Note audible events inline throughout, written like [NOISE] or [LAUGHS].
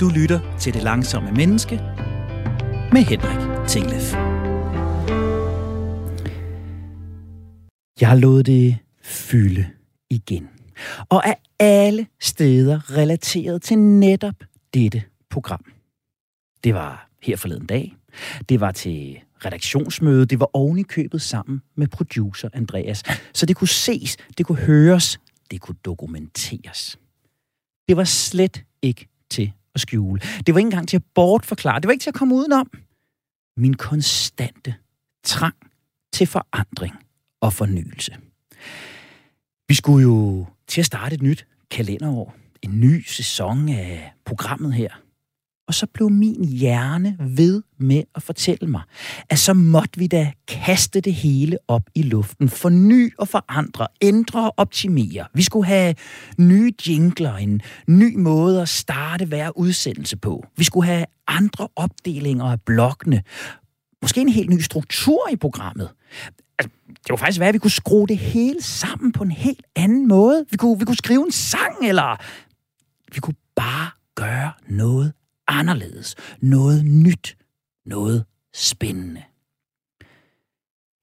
Du lytter til Det Langsomme Menneske med Henrik Tinglef. Jeg lod det fylde igen. Og af alle steder relateret til netop dette program. Det var her forleden dag. Det var til redaktionsmøde. Det var oven i købet sammen med producer Andreas. Så det kunne ses, det kunne høres, det kunne dokumenteres. Det var slet ikke til at skjule. Det var ikke engang til at bortforklare. Det var ikke til at komme udenom. Min konstante trang til forandring og fornyelse. Vi skulle jo til at starte et nyt kalenderår. En ny sæson af programmet her. Og så blev min hjerne ved med at fortælle mig, at så måtte vi da kaste det hele op i luften, forny og forandre, ændre og optimere. Vi skulle have nye jingler, en ny måde at starte hver udsendelse på. Vi skulle have andre opdelinger af blokkene. Måske en helt ny struktur i programmet. Altså, det var faktisk være, at vi kunne skrue det hele sammen på en helt anden måde. Vi kunne, vi kunne skrive en sang, eller vi kunne bare gøre noget anderledes, noget nyt, noget spændende.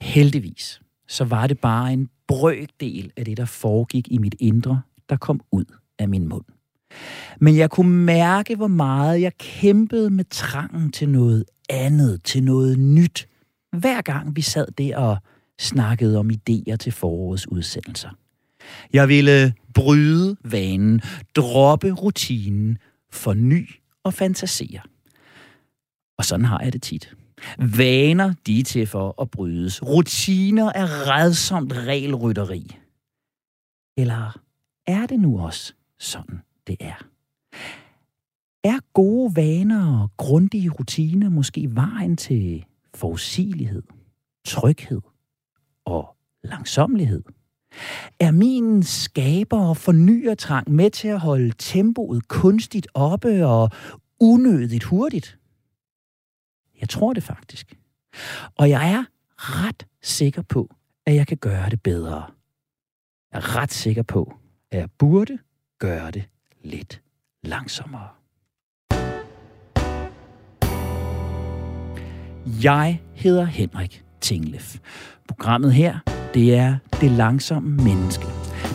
Heldigvis, så var det bare en brøkdel af det, der foregik i mit indre, der kom ud af min mund. Men jeg kunne mærke, hvor meget jeg kæmpede med trangen til noget andet, til noget nyt, hver gang vi sad der og snakkede om idéer til forårets udsendelser. Jeg ville bryde vanen, droppe rutinen, forny og fantasere. Og sådan har jeg det tit. Vaner, de er til for at brydes. Rutiner er redsomt regelrytteri. Eller er det nu også sådan, det er? Er gode vaner og grundige rutiner måske vejen til forudsigelighed, tryghed og langsomlighed? Er min skaber- og fornyer trang med til at holde tempoet kunstigt oppe og unødigt hurtigt? Jeg tror det faktisk. Og jeg er ret sikker på, at jeg kan gøre det bedre. Jeg er ret sikker på, at jeg burde gøre det lidt langsommere. Jeg hedder Henrik Tinglef. Programmet her, det er Det Langsomme Menneske.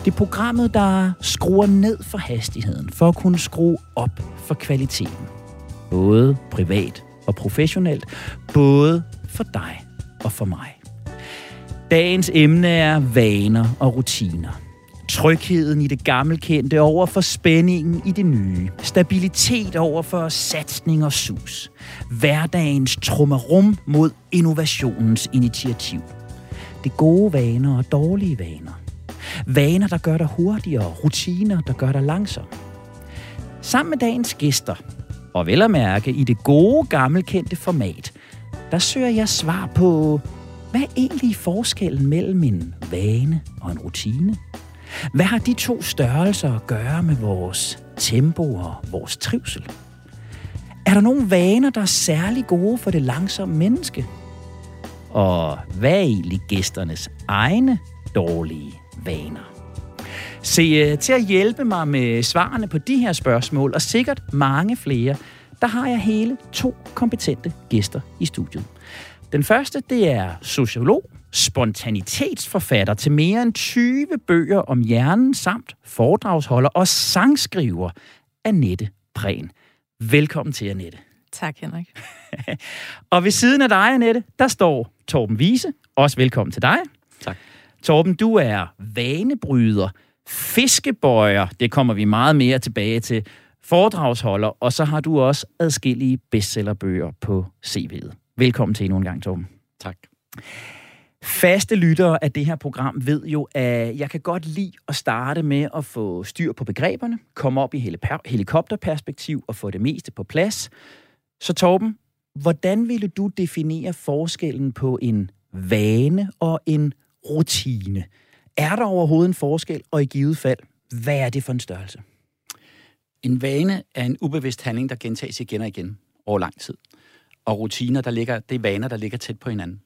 Det er programmet, der skruer ned for hastigheden, for at kunne skrue op for kvaliteten. Både privat og professionelt. Både for dig og for mig. Dagens emne er vaner og rutiner. Trygheden i det gammelkendte over for spændingen i det nye. Stabilitet over for satsning og sus. Hverdagens trummerum mod innovationens initiativ. Det gode vaner og dårlige vaner. Vaner, der gør dig hurtigere, rutiner, der gør dig langsom. Sammen med dagens gæster, og vel at mærke i det gode gammelkendte format, der søger jeg svar på, hvad er egentlig forskellen mellem en vane og en rutine? Hvad har de to størrelser at gøre med vores tempo og vores trivsel? Er der nogle vaner, der er særlig gode for det langsomme menneske? Og hvad er egentlig gæsternes egne dårlige vaner? Se, øh, til at hjælpe mig med svarene på de her spørgsmål, og sikkert mange flere, der har jeg hele to kompetente gæster i studiet. Den første, det er sociolog, spontanitetsforfatter til mere end 20 bøger om hjernen, samt foredragsholder og sangskriver, Annette Prehn. Velkommen til, Annette. Tak, Henrik. [LAUGHS] og ved siden af dig, Annette, der står Torben Vise. Også velkommen til dig. Tak. Torben, du er vanebryder, fiskebøjer, det kommer vi meget mere tilbage til, foredragsholder, og så har du også adskillige bestsellerbøger på CV'et. Velkommen til endnu en gang, Torben. Tak. Faste lyttere af det her program ved jo, at jeg kan godt lide at starte med at få styr på begreberne, komme op i helikopterperspektiv og få det meste på plads. Så Torben, hvordan ville du definere forskellen på en vane og en rutine? Er der overhovedet en forskel, og i givet fald, hvad er det for en størrelse? En vane er en ubevidst handling, der gentages igen og igen over lang tid. Og rutiner, der ligger, det er vaner, der ligger tæt på hinanden.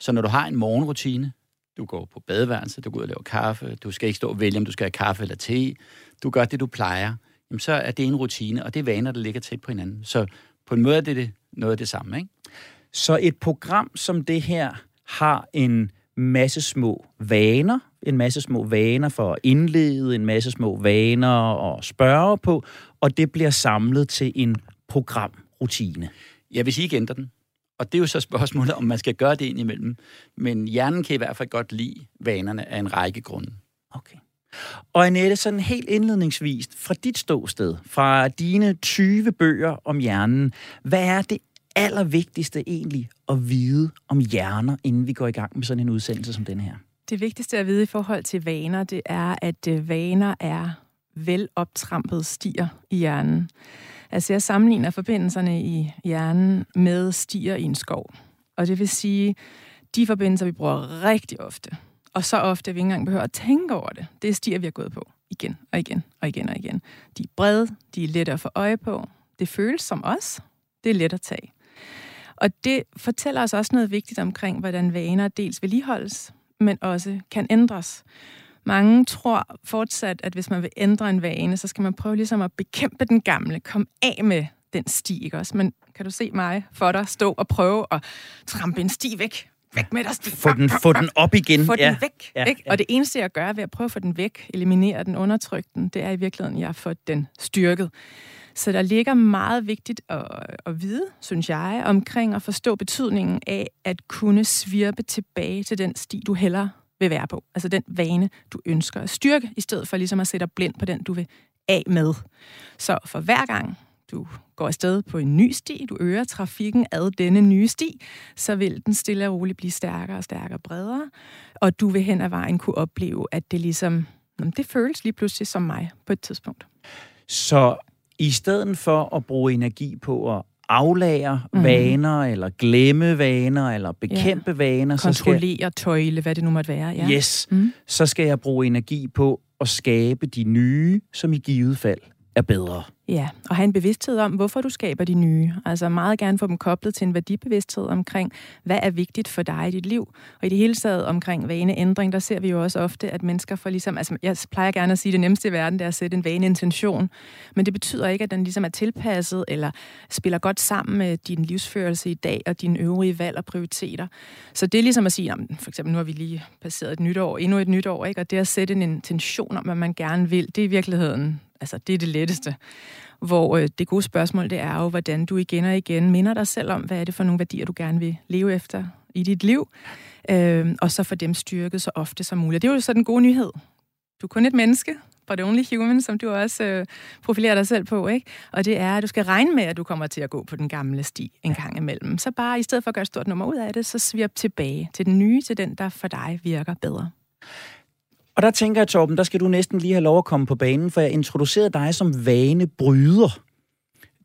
Så når du har en morgenrutine, du går på badeværelset, du går ud og laver kaffe, du skal ikke stå og vælge, om du skal have kaffe eller te, du gør det, du plejer, jamen, så er det en rutine, og det er vaner, der ligger tæt på hinanden. Så på en måde er det noget af det samme. Ikke? Så et program som det her har en masse små vaner, en masse små vaner for at indlede, en masse små vaner at spørge på, og det bliver samlet til en programrutine. Ja, hvis I ikke ændrer den. Og det er jo så spørgsmålet, om man skal gøre det indimellem. Men hjernen kan i hvert fald godt lide vanerne af en række grunde. Okay. Og Annette, sådan helt indledningsvis, fra dit ståsted, fra dine 20 bøger om hjernen, hvad er det allervigtigste egentlig at vide om hjerner, inden vi går i gang med sådan en udsendelse som den her? Det vigtigste at vide i forhold til vaner, det er, at øh, vaner er veloptrampet stier i hjernen. Altså jeg sammenligner forbindelserne i hjernen med stier i en skov. Og det vil sige, de forbindelser, vi bruger rigtig ofte, og så ofte, at vi ikke engang behøver at tænke over det, det er stier, vi har gået på igen og igen og igen og igen. De er brede, de er lette at få øje på, det føles som os, det er let at tage. Og det fortæller os også noget vigtigt omkring, hvordan vaner dels vedligeholdes, men også kan ændres. Mange tror fortsat, at hvis man vil ændre en vane, så skal man prøve ligesom at bekæmpe den gamle, komme af med den sti, ikke også? Men kan du se mig for dig stå og prøve at trampe en sti væk? Væk med dig. Få den, få den op igen. Få ja. den væk. Ja, ikke? ja. Og det eneste, jeg gør ved at prøve at få den væk, eliminere den, undertrykke den, det er i virkeligheden, at jeg fået den styrket. Så der ligger meget vigtigt at, at vide, synes jeg, omkring at forstå betydningen af at kunne svirpe tilbage til den sti, du hellere vil være på. Altså den vane, du ønsker at styrke, i stedet for ligesom at sætte dig blind på den, du vil af med. Så for hver gang du går afsted på en ny sti, du øger trafikken ad denne nye sti, så vil den stille og roligt blive stærkere og stærkere bredere, og du vil hen ad vejen kunne opleve, at det ligesom, det føles lige pludselig som mig på et tidspunkt. Så i stedet for at bruge energi på at aflære mm. vaner, eller glemme vaner, eller bekæmpe ja. vaner, så skal, Kontrollere, tøjle, hvad det nu måtte være. Ja. yes, mm. så skal jeg bruge energi på at skabe de nye, som i givet fald er bedre. Ja, og have en bevidsthed om, hvorfor du skaber de nye. Altså meget gerne få dem koblet til en værdibevidsthed omkring, hvad er vigtigt for dig i dit liv. Og i det hele taget omkring vaneændring, der ser vi jo også ofte, at mennesker får ligesom, altså jeg plejer gerne at sige, at det nemmeste i verden, det er at sætte en vaneintention. Men det betyder ikke, at den ligesom er tilpasset, eller spiller godt sammen med din livsførelse i dag, og dine øvrige valg og prioriteter. Så det er ligesom at sige, jamen, for eksempel nu har vi lige passeret et nytår, endnu et nytår, ikke? og det at sætte en intention om, hvad man gerne vil, det er i virkeligheden altså det er det letteste. Hvor øh, det gode spørgsmål, det er jo, hvordan du igen og igen minder dig selv om, hvad er det for nogle værdier, du gerne vil leve efter i dit liv, øh, og så få dem styrket så ofte som muligt. Det er jo så den gode nyhed. Du er kun et menneske, but only human, som du også øh, profilerer dig selv på, ikke? Og det er, at du skal regne med, at du kommer til at gå på den gamle sti en gang imellem. Så bare i stedet for at gøre et stort nummer ud af det, så svirp tilbage til den nye, til den, der for dig virker bedre. Og der tænker jeg, Torben, der skal du næsten lige have lov at komme på banen, for jeg introducerede dig som vanebryder.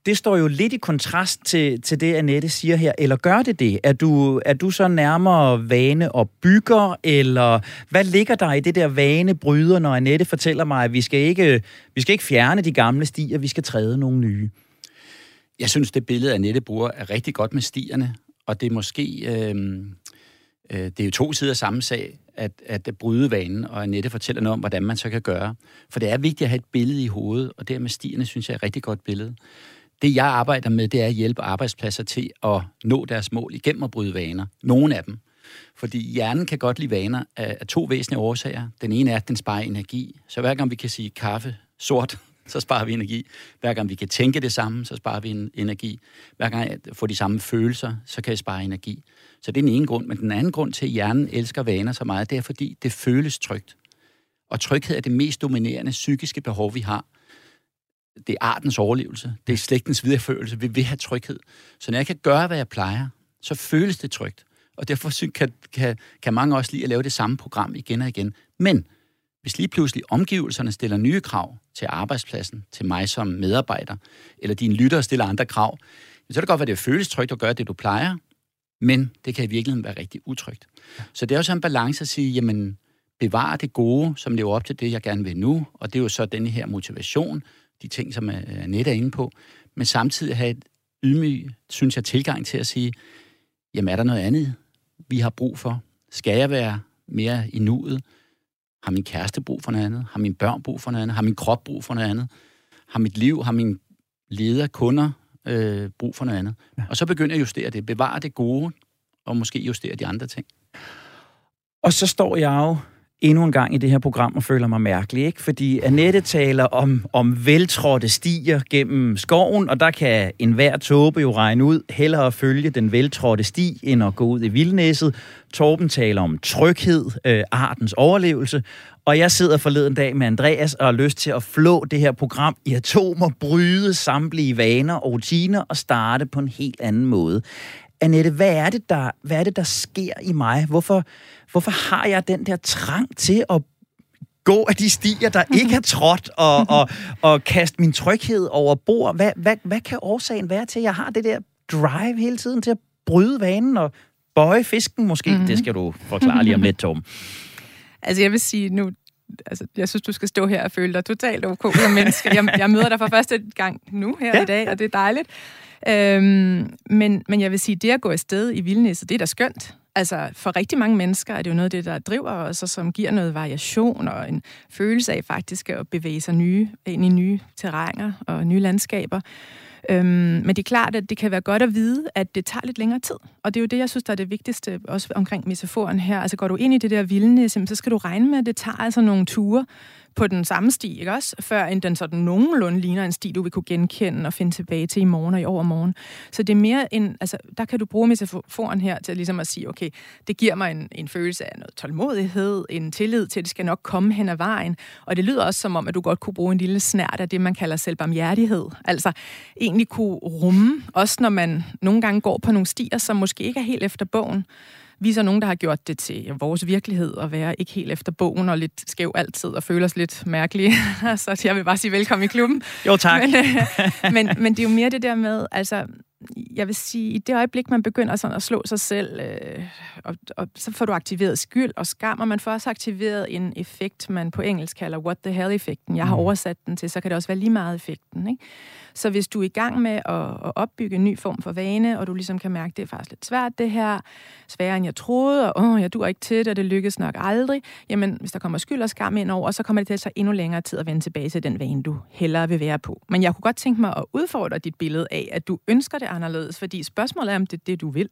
Det står jo lidt i kontrast til, til det, Annette siger her. Eller gør det det? Er du, er du så nærmere vane og bygger, eller hvad ligger der i det der vanebryder, når Annette fortæller mig, at vi skal ikke, vi skal ikke fjerne de gamle stier, vi skal træde nogle nye? Jeg synes, det billede, Annette bruger, er rigtig godt med stierne, og det er måske... Øh, øh, det er jo to sider af samme sag, at, at bryde vanen, og Annette fortæller noget om, hvordan man så kan gøre. For det er vigtigt at have et billede i hovedet, og det med stierne, synes jeg er et rigtig godt billede. Det, jeg arbejder med, det er at hjælpe arbejdspladser til at nå deres mål igennem at bryde vaner. Nogle af dem. Fordi hjernen kan godt lide vaner af, af to væsentlige årsager. Den ene er, at den sparer energi. Så hver gang vi kan sige kaffe sort, så sparer vi energi. Hver gang vi kan tænke det samme, så sparer vi energi. Hver gang jeg får de samme følelser, så kan jeg spare energi. Så det er den ene grund. Men den anden grund til, at hjernen elsker vaner så meget, det er, fordi det føles trygt. Og tryghed er det mest dominerende psykiske behov, vi har. Det er artens overlevelse. Det er slægtens videreførelse. Vi vil have tryghed. Så når jeg kan gøre, hvad jeg plejer, så føles det trygt. Og derfor kan, kan, kan mange også lide at lave det samme program igen og igen. Men hvis lige pludselig omgivelserne stiller nye krav til arbejdspladsen, til mig som medarbejder, eller dine lyttere stiller andre krav, så kan det godt være, at det føles trygt at gøre det, du plejer, men det kan i virkeligheden være rigtig utrygt. Så det er jo så en balance at sige, jamen, bevare det gode, som lever op til det, jeg gerne vil nu, og det er jo så denne her motivation, de ting, som øh, Annette er inde på, men samtidig have et ydmyg, synes jeg, tilgang til at sige, jamen er der noget andet, vi har brug for? Skal jeg være mere i nuet? Har min kæreste brug for noget andet? Har min børn brug for noget andet? Har min krop brug for noget andet? har mit liv, har min leder, kunder øh, brug for noget andet. Ja. Og så begynder jeg at justere det, bevare det gode, og måske justere de andre ting. Og så står jeg jo endnu en gang i det her program og føler mig mærkelig, ikke? Fordi Annette taler om, om veltrådte stier gennem skoven, og der kan enhver tåbe jo regne ud, hellere følge den veltrådte sti, end at gå ud i vildnæsset. Torben taler om tryghed, øh, artens overlevelse, og jeg sidder forleden dag med Andreas og har lyst til at flå det her program i atomer, bryde samtlige vaner og rutiner og starte på en helt anden måde. Annette, hvad er det, der, hvad er det, der sker i mig? Hvorfor, hvorfor har jeg den der trang til at gå af de stier, der [LAUGHS] ikke er trådt, og, og, og kaste min tryghed over bord? Hvad, hvad, hvad kan årsagen være til, at jeg har det der drive hele tiden til at bryde vanen og bøje fisken måske? Mm-hmm. Det skal du forklare lige om lidt, Tom. Altså, jeg vil sige nu, altså, jeg synes, du skal stå her og føle dig totalt ok som [LAUGHS] menneske. Jeg, jeg møder dig for første gang nu her ja. i dag, og det er dejligt. Øhm, men, men jeg vil sige, det at gå afsted i vildnæsset, det er da skønt. Altså, for rigtig mange mennesker er det jo noget af det, der driver os, og som giver noget variation og en følelse af faktisk at bevæge sig nye, ind i nye terrænger og nye landskaber. Øhm, men det er klart, at det kan være godt at vide, at det tager lidt længere tid. Og det er jo det, jeg synes, der er det vigtigste også omkring metaforen her. Altså går du ind i det der vildnæs, så skal du regne med, at det tager altså nogle ture, på den samme sti, ikke også? Før end den sådan nogenlunde ligner en sti, du vil kunne genkende og finde tilbage til i morgen og i overmorgen. Så det er mere en, altså, der kan du bruge metaforen her til ligesom at sige, okay, det giver mig en, en følelse af noget tålmodighed, en tillid til, at det skal nok komme hen ad vejen. Og det lyder også som om, at du godt kunne bruge en lille snært af det, man kalder selvbarmhjertighed. Altså egentlig kunne rumme, også når man nogle gange går på nogle stier, som måske ikke er helt efter bogen, vi er så nogen, der har gjort det til vores virkelighed at være ikke helt efter bogen og lidt skæv altid og føle os lidt mærkelige. [LAUGHS] så jeg vil bare sige velkommen i klubben. Jo, tak. Men, øh, men, [LAUGHS] men det er jo mere det der med, altså, jeg vil sige, i det øjeblik, man begynder sådan at slå sig selv, øh, og, og så får du aktiveret skyld og skam, og man får også aktiveret en effekt, man på engelsk kalder what the hell-effekten. Jeg har mm. oversat den til, så kan det også være lige meget effekten. Ikke? Så hvis du er i gang med at, at opbygge en ny form for vane, og du ligesom kan mærke, at det er faktisk lidt svært det her, sværere end jeg troede, og åh, jeg dur ikke til det, og det lykkes nok aldrig, jamen hvis der kommer skyld og skam ind over, så kommer det til at tage endnu længere tid at vende tilbage til den vane, du hellere vil være på. Men jeg kunne godt tænke mig at udfordre dit billede af, at du ønsker det anderledes, fordi spørgsmålet er, om det er det, du vil.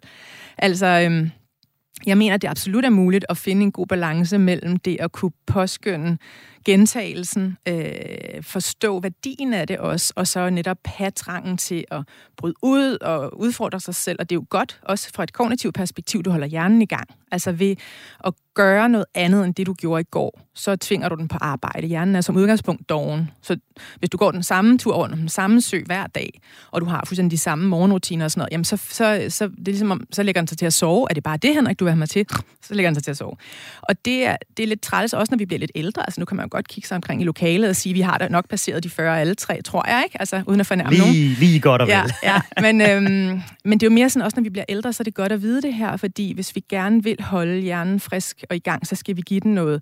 Altså, øhm, jeg mener, det absolut er muligt at finde en god balance mellem det at kunne påskynde gentagelsen, øh, forstå værdien af det også, og så netop have trangen til at bryde ud og udfordre sig selv. Og det er jo godt, også fra et kognitivt perspektiv, du holder hjernen i gang. Altså ved at gøre noget andet end det, du gjorde i går, så tvinger du den på arbejde. Hjernen er som udgangspunkt doven. Så hvis du går den samme tur over den samme sø hver dag, og du har fuldstændig de samme morgenrutiner og sådan noget, jamen så, så, så, det er ligesom, så lægger den sig til at sove. Er det bare det, Henrik, du vil have mig til? Så lægger den sig til at sove. Og det er, det er lidt træls, også når vi bliver lidt ældre. Altså nu kan man jo godt kigge sig omkring i lokalet og sige, at vi har da nok passeret de 40 alle tre, tror jeg, ikke? Altså uden at fornærme lige, nogen. Lige godt og vel. Ja, ja. [LAUGHS] Men, øhm, men det er jo mere sådan, også når vi bliver ældre, så er det godt at vide det her, fordi hvis vi gerne vil holde hjernen frisk og i gang, så skal vi give den noget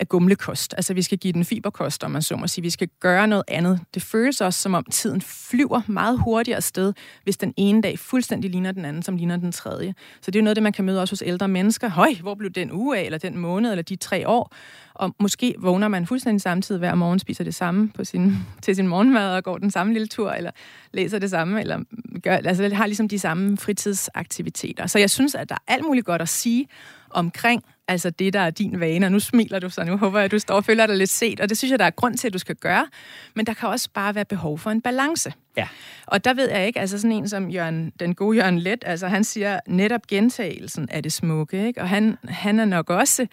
af gumlekost. Altså, vi skal give den fiberkost, om man så må sige. Vi skal gøre noget andet. Det føles også, som om tiden flyver meget hurtigere sted, hvis den ene dag fuldstændig ligner den anden, som ligner den tredje. Så det er jo noget det, man kan møde også hos ældre mennesker. Høj, hvor blev den uge af, eller den måned, eller de tre år? Og måske vågner man fuldstændig samtidig hver morgen, spiser det samme på sin, [LAUGHS] til sin morgenmad, og går den samme lille tur, eller læser det samme, eller gør, altså, har ligesom de samme fritidsaktiviteter. Så jeg synes, at der er alt muligt godt at sige omkring altså det, der er din vane. Og nu smiler du, så nu håber jeg, at du står og føler dig lidt set. Og det synes jeg, der er grund til, at du skal gøre. Men der kan også bare være behov for en balance. Ja. Og der ved jeg ikke, altså sådan en som Jørgen, den gode Jørgen Let, altså han siger netop gentagelsen af det smukke, ikke? Og han, han er nok også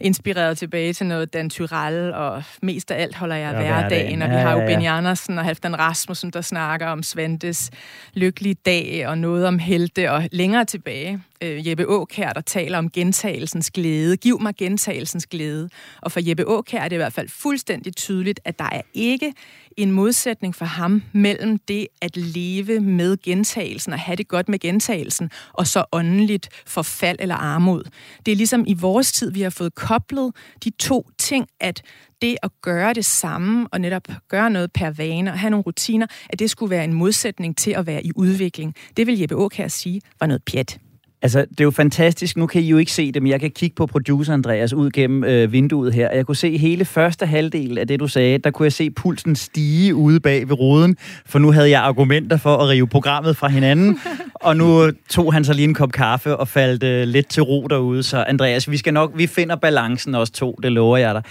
inspireret tilbage til noget Dan Tyrell, og mest af alt holder jeg ja, hverdagen, og vi har jo ja, ja. Benny Andersen og Halvdan Rasmussen, der snakker om Svantes lykkelige dag, og noget om helte, og længere tilbage, øh, Jeppe Åkær, der taler om gentagelsens glæde. Giv mig gentagelsens glæde. Og for Jeppe Åkær er det i hvert fald fuldstændig tydeligt, at der er ikke en modsætning for ham mellem det at leve med gentagelsen og have det godt med gentagelsen, og så åndeligt forfald eller armod. Det er ligesom i vores tid, vi har fået koblet de to ting, at det at gøre det samme, og netop gøre noget per vane, og have nogle rutiner, at det skulle være en modsætning til at være i udvikling. Det vil Jeppe Aukær sige var noget pjat. Altså, det er jo fantastisk. Nu kan I jo ikke se det, men jeg kan kigge på producer Andreas ud gennem øh, vinduet her. Jeg kunne se hele første halvdel af det, du sagde. Der kunne jeg se pulsen stige ude bag ved ruden, for nu havde jeg argumenter for at rive programmet fra hinanden. [LAUGHS] og nu tog han så lige en kop kaffe og faldt øh, lidt til ro derude. Så Andreas, vi skal nok, vi finder balancen også to, det lover jeg dig.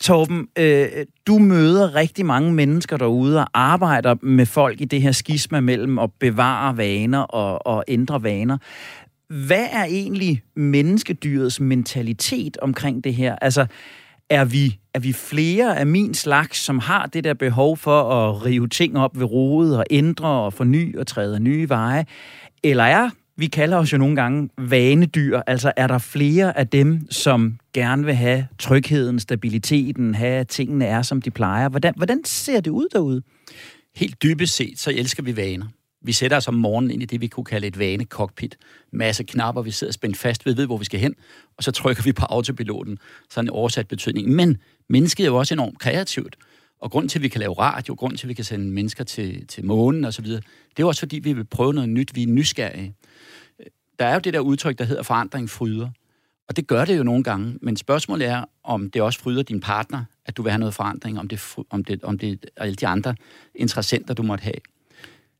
Torben, øh, du møder rigtig mange mennesker derude og arbejder med folk i det her skisma mellem at bevare vaner og, og ændre vaner. Hvad er egentlig menneskedyrets mentalitet omkring det her? Altså, er vi, er vi flere af min slags, som har det der behov for at rive ting op ved rodet og ændre og forny og træde nye veje? Eller er vi kalder os jo nogle gange vanedyr. Altså er der flere af dem, som gerne vil have trygheden, stabiliteten, have at tingene er, som de plejer? Hvordan, hvordan ser det ud derude? Helt dybest set, så elsker vi vaner. Vi sætter os om morgenen ind i det, vi kunne kalde et vane-cockpit. Masse knapper, vi sidder spændt fast, vi ved, hvor vi skal hen, og så trykker vi på autopiloten. Sådan en oversat betydning. Men mennesket er jo også enormt kreativt. Og grund til, at vi kan lave radio, grund til, at vi kan sende mennesker til, til månen osv., det er jo også, fordi vi vil prøve noget nyt. Vi er nysgerrige der er jo det der udtryk, der hedder forandring fryder. Og det gør det jo nogle gange, men spørgsmålet er, om det også fryder din partner, at du vil have noget forandring, om det, om det, om det er alle de andre interessenter, du måtte have.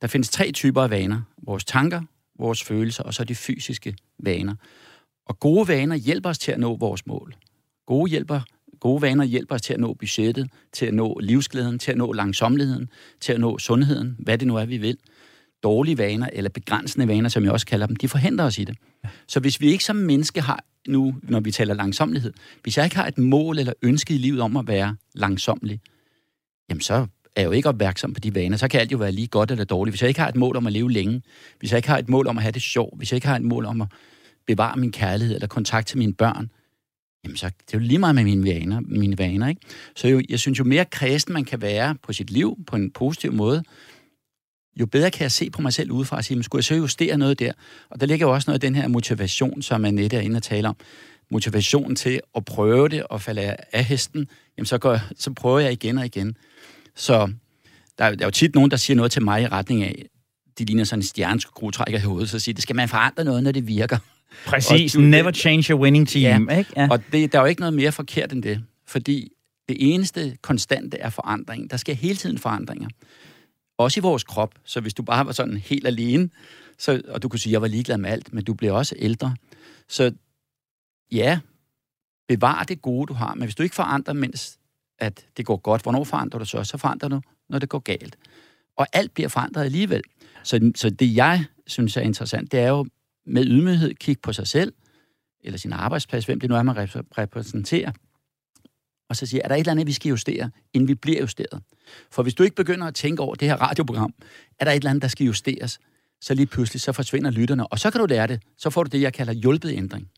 Der findes tre typer af vaner. Vores tanker, vores følelser, og så de fysiske vaner. Og gode vaner hjælper os til at nå vores mål. Gode, hjælper, gode vaner hjælper os til at nå budgettet, til at nå livsglæden, til at nå langsomligheden, til at nå sundheden, hvad det nu er, vi vil dårlige vaner, eller begrænsende vaner, som jeg også kalder dem, de forhindrer os i det. Så hvis vi ikke som menneske har, nu når vi taler langsomlighed, hvis jeg ikke har et mål eller ønske i livet om at være langsomlig, jamen så er jo ikke opmærksom på de vaner. Så kan alt jo være lige godt eller dårligt. Hvis jeg ikke har et mål om at leve længe, hvis jeg ikke har et mål om at have det sjovt, hvis jeg ikke har et mål om at bevare min kærlighed eller kontakt til mine børn, jamen så det er jo lige meget med mine vaner. Mine vaner ikke? Så jo, jeg synes, jo mere kredsen man kan være på sit liv på en positiv måde, jo bedre kan jeg se på mig selv udefra og sige, skulle jeg så justere noget der? Og der ligger jo også noget af den her motivation, som Annette er inde og tale om. Motivation til at prøve det og falde af hesten, jamen så, går, så prøver jeg igen og igen. Så der er, der er jo tit nogen, der siger noget til mig i retning af, de ligner sådan en stjerneskruetrækker i hovedet, så siger, det skal man forandre noget, når det virker. Præcis, og, never change your winning team. Ja, ikke? ja. og det, der er jo ikke noget mere forkert end det, fordi det eneste konstante er forandring. Der sker hele tiden forandringer. Også i vores krop. Så hvis du bare var sådan helt alene, så, og du kunne sige, at jeg var ligeglad med alt, men du bliver også ældre. Så ja, bevar det gode, du har. Men hvis du ikke forandrer, mens at det går godt, hvornår forandrer du så? Så forandrer du, når det går galt. Og alt bliver forandret alligevel. Så, så det, jeg synes er interessant, det er jo med ydmyghed kigge på sig selv, eller sin arbejdsplads, hvem det nu er, man repræsenterer, og så siger, er der et eller andet, vi skal justere, inden vi bliver justeret? For hvis du ikke begynder at tænke over det her radioprogram, er der et eller andet, der skal justeres, så lige pludselig så forsvinder lytterne, og så kan du lære det. Så får du det, jeg kalder hjulpet ændring.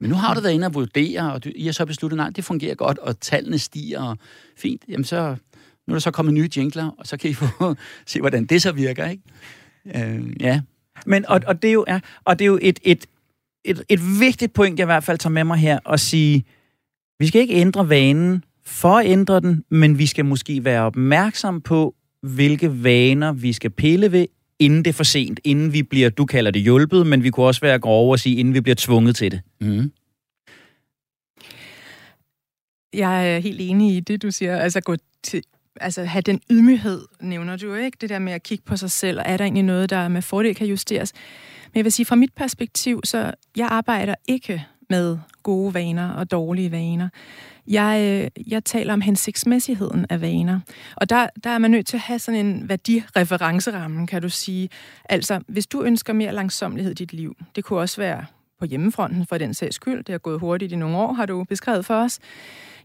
Men nu har du været inde og vurdere, og du, I har så besluttet, nej, det fungerer godt, og tallene stiger, og fint, jamen så, nu er der så kommet nye jingler, og så kan I få [LAUGHS] se, hvordan det så virker, ikke? Øh, ja. Men, og, og, det er jo, ja, og det er jo et, et, et, et vigtigt point, jeg i hvert fald tager med mig her, at sige, vi skal ikke ændre vanen for at ændre den, men vi skal måske være opmærksom på, hvilke vaner vi skal pille ved, inden det er for sent, inden vi bliver, du kalder det hjulpet, men vi kunne også være grove og sige, inden vi bliver tvunget til det. Mm. Jeg er helt enig i det, du siger. Altså gå til, altså have den ydmyghed, nævner du ikke? Det der med at kigge på sig selv, og er der egentlig noget, der med fordel kan justeres? Men jeg vil sige, fra mit perspektiv, så jeg arbejder ikke med gode vaner og dårlige vaner. Jeg, øh, jeg taler om hensigtsmæssigheden af vaner. Og der, der er man nødt til at have sådan en værdireferenceramme, kan du sige. Altså, hvis du ønsker mere langsomlighed i dit liv, det kunne også være på hjemmefronten for den sags skyld, det har gået hurtigt i nogle år, har du beskrevet for os,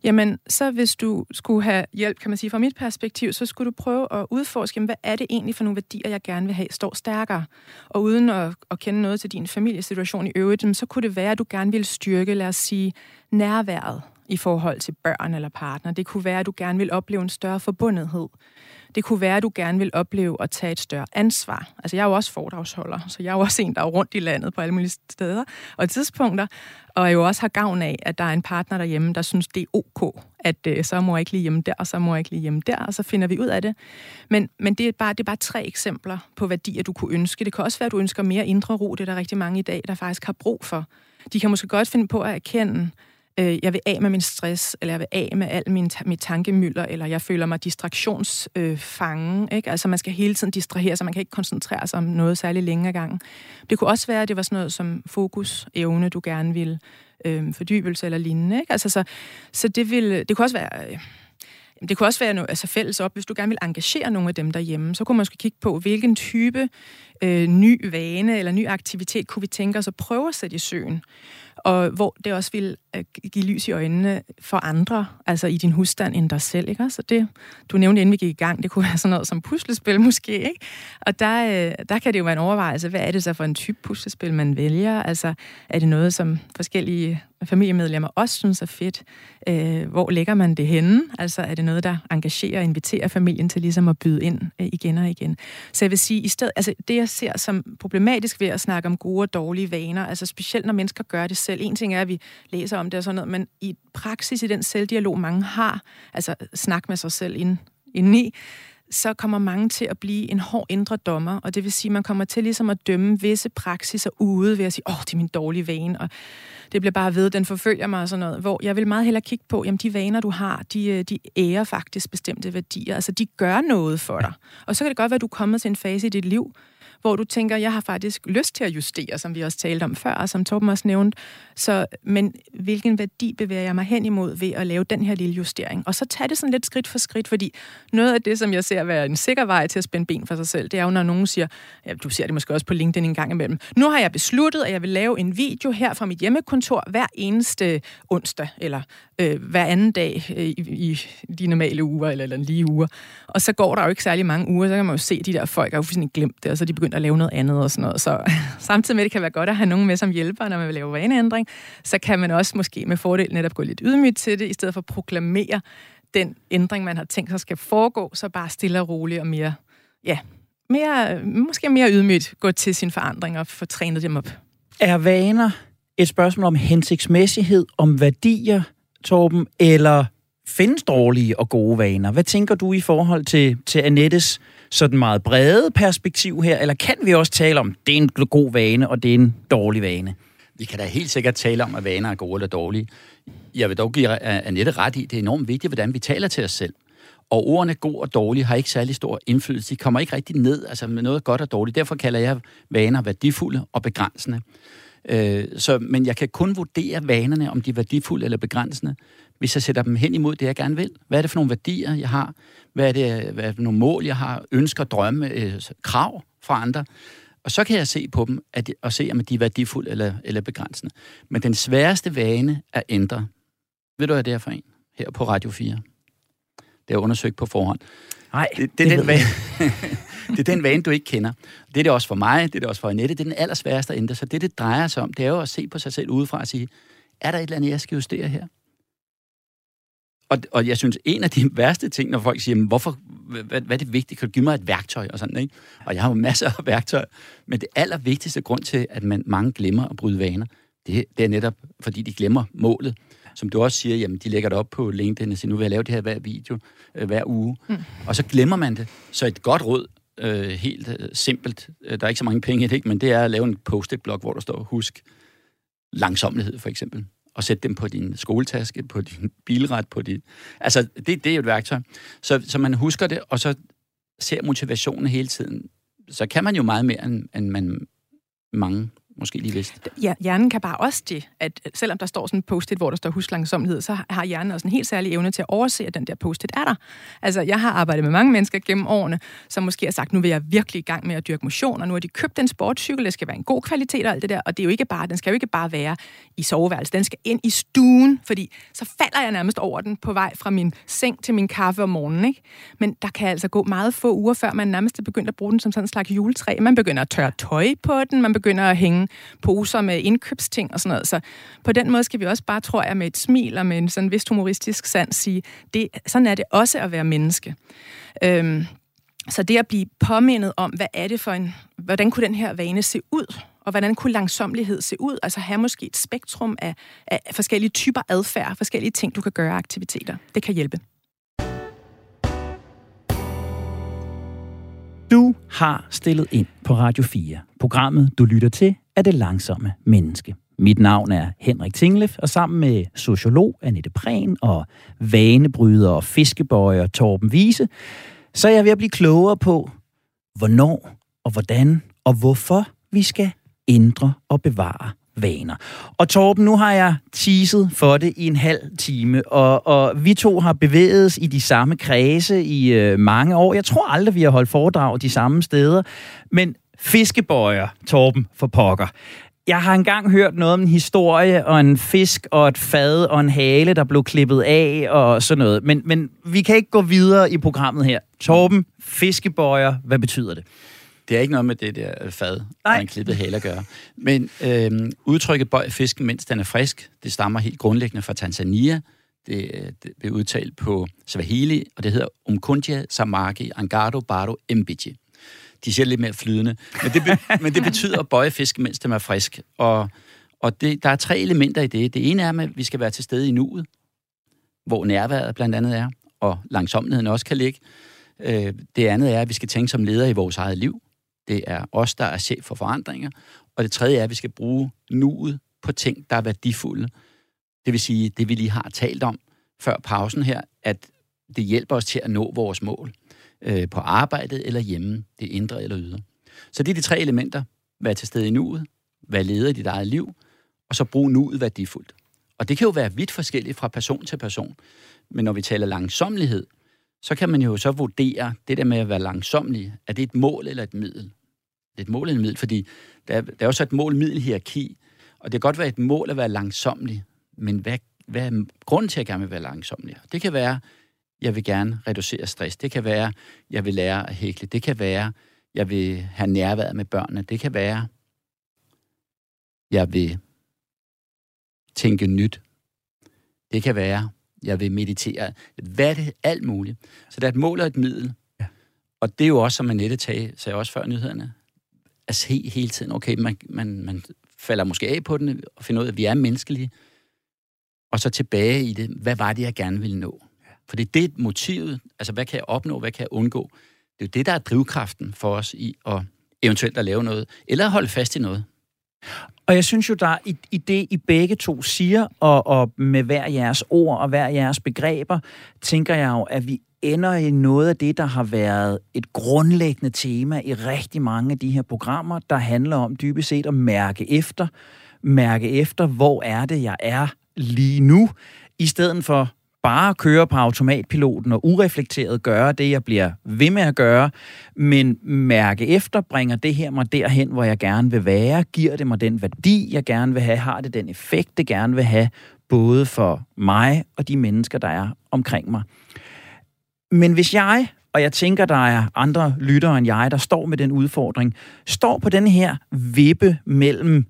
jamen så hvis du skulle have hjælp, kan man sige, fra mit perspektiv, så skulle du prøve at udforske, jamen, hvad er det egentlig for nogle værdier, jeg gerne vil have, står stærkere. Og uden at, at kende noget til din familiesituation i øvrigt, så kunne det være, at du gerne ville styrke, lad os sige, nærværet i forhold til børn eller partner. Det kunne være, at du gerne vil opleve en større forbundethed. Det kunne være, at du gerne vil opleve at tage et større ansvar. Altså, jeg er jo også foredragsholder, så jeg er jo også en, der er rundt i landet på alle mulige steder og tidspunkter, og jo også har gavn af, at der er en partner derhjemme, der synes, det er ok, at øh, så må jeg ikke lige hjemme der, og så må jeg ikke lige hjemme der, og så finder vi ud af det. Men, men det, er bare, det er bare tre eksempler på værdier, du kunne ønske. Det kan også være, at du ønsker mere indre ro. Det er der rigtig mange i dag, der faktisk har brug for. De kan måske godt finde på at erkende, øh, jeg vil af med min stress, eller jeg vil af med al min, mit tankemylder, eller jeg føler mig distraktionsfange. Øh, ikke? Altså man skal hele tiden distrahere sig, man kan ikke koncentrere sig om noget særlig længe ad gangen. Det kunne også være, at det var sådan noget som fokus, evne, du gerne vil, øh, fordybelse eller lignende. Ikke? Altså, så, så det, vil, det kunne også være... Øh, det kunne også være noget, altså fælles op, hvis du gerne vil engagere nogle af dem derhjemme, så kunne man måske kigge på, hvilken type øh, ny vane eller ny aktivitet kunne vi tænke os at prøve at sætte i søen og hvor det også vil øh, give lys i øjnene for andre, altså i din husstand end dig selv. Ikke? Så det, du nævnte, inden vi gik i gang, det kunne være sådan noget som puslespil [LAUGHS] måske. Ikke? Og der, øh, der kan det jo være en overvejelse, hvad er det så for en type puslespil, man vælger? Altså er det noget, som forskellige familiemedlemmer også synes er fedt? Øh, hvor lægger man det henne? Altså er det noget, der engagerer og inviterer familien til ligesom at byde ind øh, igen og igen? Så jeg vil sige, i stedet, altså det jeg ser som problematisk ved at snakke om gode og dårlige vaner, altså specielt når mennesker gør det selv. En ting er, at vi læser om det og sådan noget, men i praksis i den selvdialog, mange har, altså snak med sig selv ind, indeni, så kommer mange til at blive en hård indre dommer, og det vil sige, at man kommer til ligesom at dømme visse praksiser ude ved at sige, åh, oh, det er min dårlige vane, og det bliver bare ved, den forfølger mig og sådan noget. Hvor jeg vil meget hellere kigge på, jamen de vaner, du har, de, øh, de ærer faktisk bestemte værdier. Altså, de gør noget for dig. Og så kan det godt være, at du er kommet til en fase i dit liv, hvor du tænker, jeg har faktisk lyst til at justere, som vi også talte om før, og som Torben også nævnte. Så, men hvilken værdi bevæger jeg mig hen imod ved at lave den her lille justering? Og så tage det sådan lidt skridt for skridt, fordi noget af det, som jeg ser være en sikker vej til at spænde ben for sig selv, det er jo, når nogen siger, ja, du ser det måske også på LinkedIn en gang imellem, nu har jeg besluttet, at jeg vil lave en video her fra mit hjemmekontor hver eneste onsdag, eller øh, hver anden dag øh, i, i de normale uger, eller, eller lige uger. Og så går der jo ikke særlig mange uger, så kan man jo se, at de der folk har jo fuldstændig glemt det, og så er de begyndt at lave noget andet og sådan noget. Så [LAUGHS] samtidig med, det kan være godt at have nogen med som hjælper, når man vil lave vaneændring, så kan man også måske med fordel netop gå lidt ydmygt til det, i stedet for at proklamere den ændring, man har tænkt sig skal foregå, så bare stille og roligt og mere, ja, mere, måske mere ydmygt gå til sin forandring og få trænet dem op. Er vaner et spørgsmål om hensigtsmæssighed, om værdier, Torben, eller findes dårlige og gode vaner? Hvad tænker du i forhold til, til Annettes sådan meget brede perspektiv her, eller kan vi også tale om, det er en god vane, og det er en dårlig vane? Vi kan da helt sikkert tale om, at vaner er gode eller dårlige. Jeg vil dog give Annette ret i, det er enormt vigtigt, hvordan vi taler til os selv. Og ordene god og dårlig har ikke særlig stor indflydelse. De kommer ikke rigtig ned altså med noget godt og dårligt. Derfor kalder jeg vaner værdifulde og begrænsende. Øh, så, men jeg kan kun vurdere vanerne, om de er værdifulde eller begrænsende, hvis jeg sætter dem hen imod det, jeg gerne vil. Hvad er det for nogle værdier, jeg har? Hvad er det, hvad er det for nogle mål, jeg har? Ønsker, drømme, øh, krav fra andre? Og så kan jeg se på dem at, og se, om de er værdifulde eller, eller begrænsende. Men den sværeste vane er at ændre. Ved du, hvad det er for en? Her på Radio 4. Det er undersøgt på forhånd. Nej, det, det, er den vane, [LAUGHS] det er den vane, du ikke kender. Det er det også for mig, det er det også for Annette. Det er den allersværeste at ændre. Så det, det drejer sig om, det er jo at se på sig selv udefra og sige, er der et eller andet, jeg skal justere her? Og, og jeg synes, en af de [LAUGHS] værste ting, når folk siger, hvorfor, hvad, hvad er det vigtigt? Kan du give mig et værktøj og sådan, ikke? Og jeg har jo [LAUGHS] masser af værktøjer. Men det allervigtigste grund til, at man mange glemmer at bryde vaner, det, det er netop, fordi de glemmer målet. Som du også siger, jamen, de lægger det op på LinkedIn og siger, nu vil jeg lave det her hver video, øh, hver uge. Mm. Og så glemmer man det. Så et godt råd, øh, helt øh, simpelt, øh, der er ikke så mange penge i det, men det er at lave en post-it-blok, hvor der står, husk langsomlighed for eksempel og sætte dem på din skoletaske, på din bilret, på dit... Altså, det, det er jo et værktøj. Så, så man husker det, og så ser motivationen hele tiden. Så kan man jo meget mere, end, end man mange måske lige vidste. Ja, hjernen kan bare også det, at selvom der står sådan en post-it, hvor der står huslangsomhed, så har hjernen også en helt særlig evne til at overse, at den der post-it er der. Altså, jeg har arbejdet med mange mennesker gennem årene, som måske har sagt, nu vil jeg virkelig i gang med at dyrke motion, og nu har de købt en sportscykel, det skal være en god kvalitet og alt det der, og det er jo ikke bare, den skal jo ikke bare være i soveværelset, den skal ind i stuen, fordi så falder jeg nærmest over den på vej fra min seng til min kaffe om morgenen, ikke? Men der kan altså gå meget få uger, før man nærmest er begyndt at bruge den som sådan en slags juletræ. Man begynder at tørre tøj på den, man begynder at hænge poser med indkøbsting og sådan noget. Så på den måde skal vi også bare, tror jeg, med et smil og med en sådan vist humoristisk sand sige, det, sådan er det også at være menneske. Øhm, så det at blive påmindet om, hvad er det for en, hvordan kunne den her vane se ud, og hvordan kunne langsomlighed se ud, altså have måske et spektrum af, af forskellige typer adfærd, forskellige ting, du kan gøre aktiviteter. Det kan hjælpe. Du har stillet ind på Radio 4. Programmet, du lytter til, er det langsomme menneske. Mit navn er Henrik Tinglef, og sammen med sociolog Annette Prehn og vanebryder og fiskebøjer Torben Vise, så er jeg ved at blive klogere på, hvornår og hvordan og hvorfor vi skal ændre og bevare vaner. Og Torben, nu har jeg teaset for det i en halv time, og, og vi to har bevæget os i de samme kredse i øh, mange år. Jeg tror aldrig, vi har holdt foredrag de samme steder, men fiskebøjer, Torben, for pokker. Jeg har engang hørt noget om en historie og en fisk og et fad og en hale, der blev klippet af og sådan noget. Men, men vi kan ikke gå videre i programmet her. Torben, fiskebøjer, hvad betyder det? Det er ikke noget med det der fad Nej. og en klippet hale at gøre. Men øhm, udtrykket bøj fisken, mens den er frisk, det stammer helt grundlæggende fra Tanzania. Det, det bliver udtalt på Swahili, og det hedder Umkunja Samaki Angado Baro Mbiji. De siger lidt mere flydende. Men det, be, [LAUGHS] men det betyder at bøje fisk, mens den er frisk. Og, og det, der er tre elementer i det. Det ene er, at vi skal være til stede i nuet, hvor nærværet blandt andet er, og langsomheden også kan ligge. Øh, det andet er, at vi skal tænke som ledere i vores eget liv. Det er os, der er chef for forandringer. Og det tredje er, at vi skal bruge nuet på ting, der er værdifulde. Det vil sige, det vi lige har talt om før pausen her, at det hjælper os til at nå vores mål øh, på arbejdet eller hjemme, det indre eller ydre. Så det er de tre elementer. Vær til stede i nuet, vær leder i dit eget liv, og så brug nuet værdifuldt. Og det kan jo være vidt forskelligt fra person til person. Men når vi taler langsomlighed, så kan man jo så vurdere det der med at være langsomlig. Er det et mål eller et middel? Det er et mål eller et middel, fordi der der er også et mål-middel-hierarki. Og det kan godt være et mål at være langsomlig, men hvad, hvad er grunden til, at jeg gerne vil være langsomlig? Det kan være, jeg vil gerne reducere stress. Det kan være, jeg vil lære at hækle. Det kan være, jeg vil have nærværet med børnene. Det kan være, jeg vil tænke nyt. Det kan være, jeg vil meditere. Hvad er det? Alt muligt. Så der er et mål og et middel. Ja. Og det er jo også, som Annette sagde også før nyhederne, at se hele tiden, okay, man, man, man falder måske af på den, og finder ud af, at vi er menneskelige, og så tilbage i det, hvad var det, jeg gerne ville nå? For det er det motivet, altså hvad kan jeg opnå, hvad kan jeg undgå? Det er jo det, der er drivkraften for os i at eventuelt at lave noget, eller at holde fast i noget. Og jeg synes jo, der er i, i det, I begge to siger, og, og med hver jeres ord og hver jeres begreber, tænker jeg jo, at vi ender i noget af det, der har været et grundlæggende tema i rigtig mange af de her programmer, der handler om dybest set at mærke efter. Mærke efter, hvor er det, jeg er lige nu, i stedet for bare køre på automatpiloten og ureflekteret gøre det, jeg bliver ved med at gøre, men mærke efter, bringer det her mig derhen, hvor jeg gerne vil være, giver det mig den værdi, jeg gerne vil have, har det den effekt, det gerne vil have, både for mig og de mennesker, der er omkring mig. Men hvis jeg, og jeg tænker, der er andre lyttere end jeg, der står med den udfordring, står på den her vippe mellem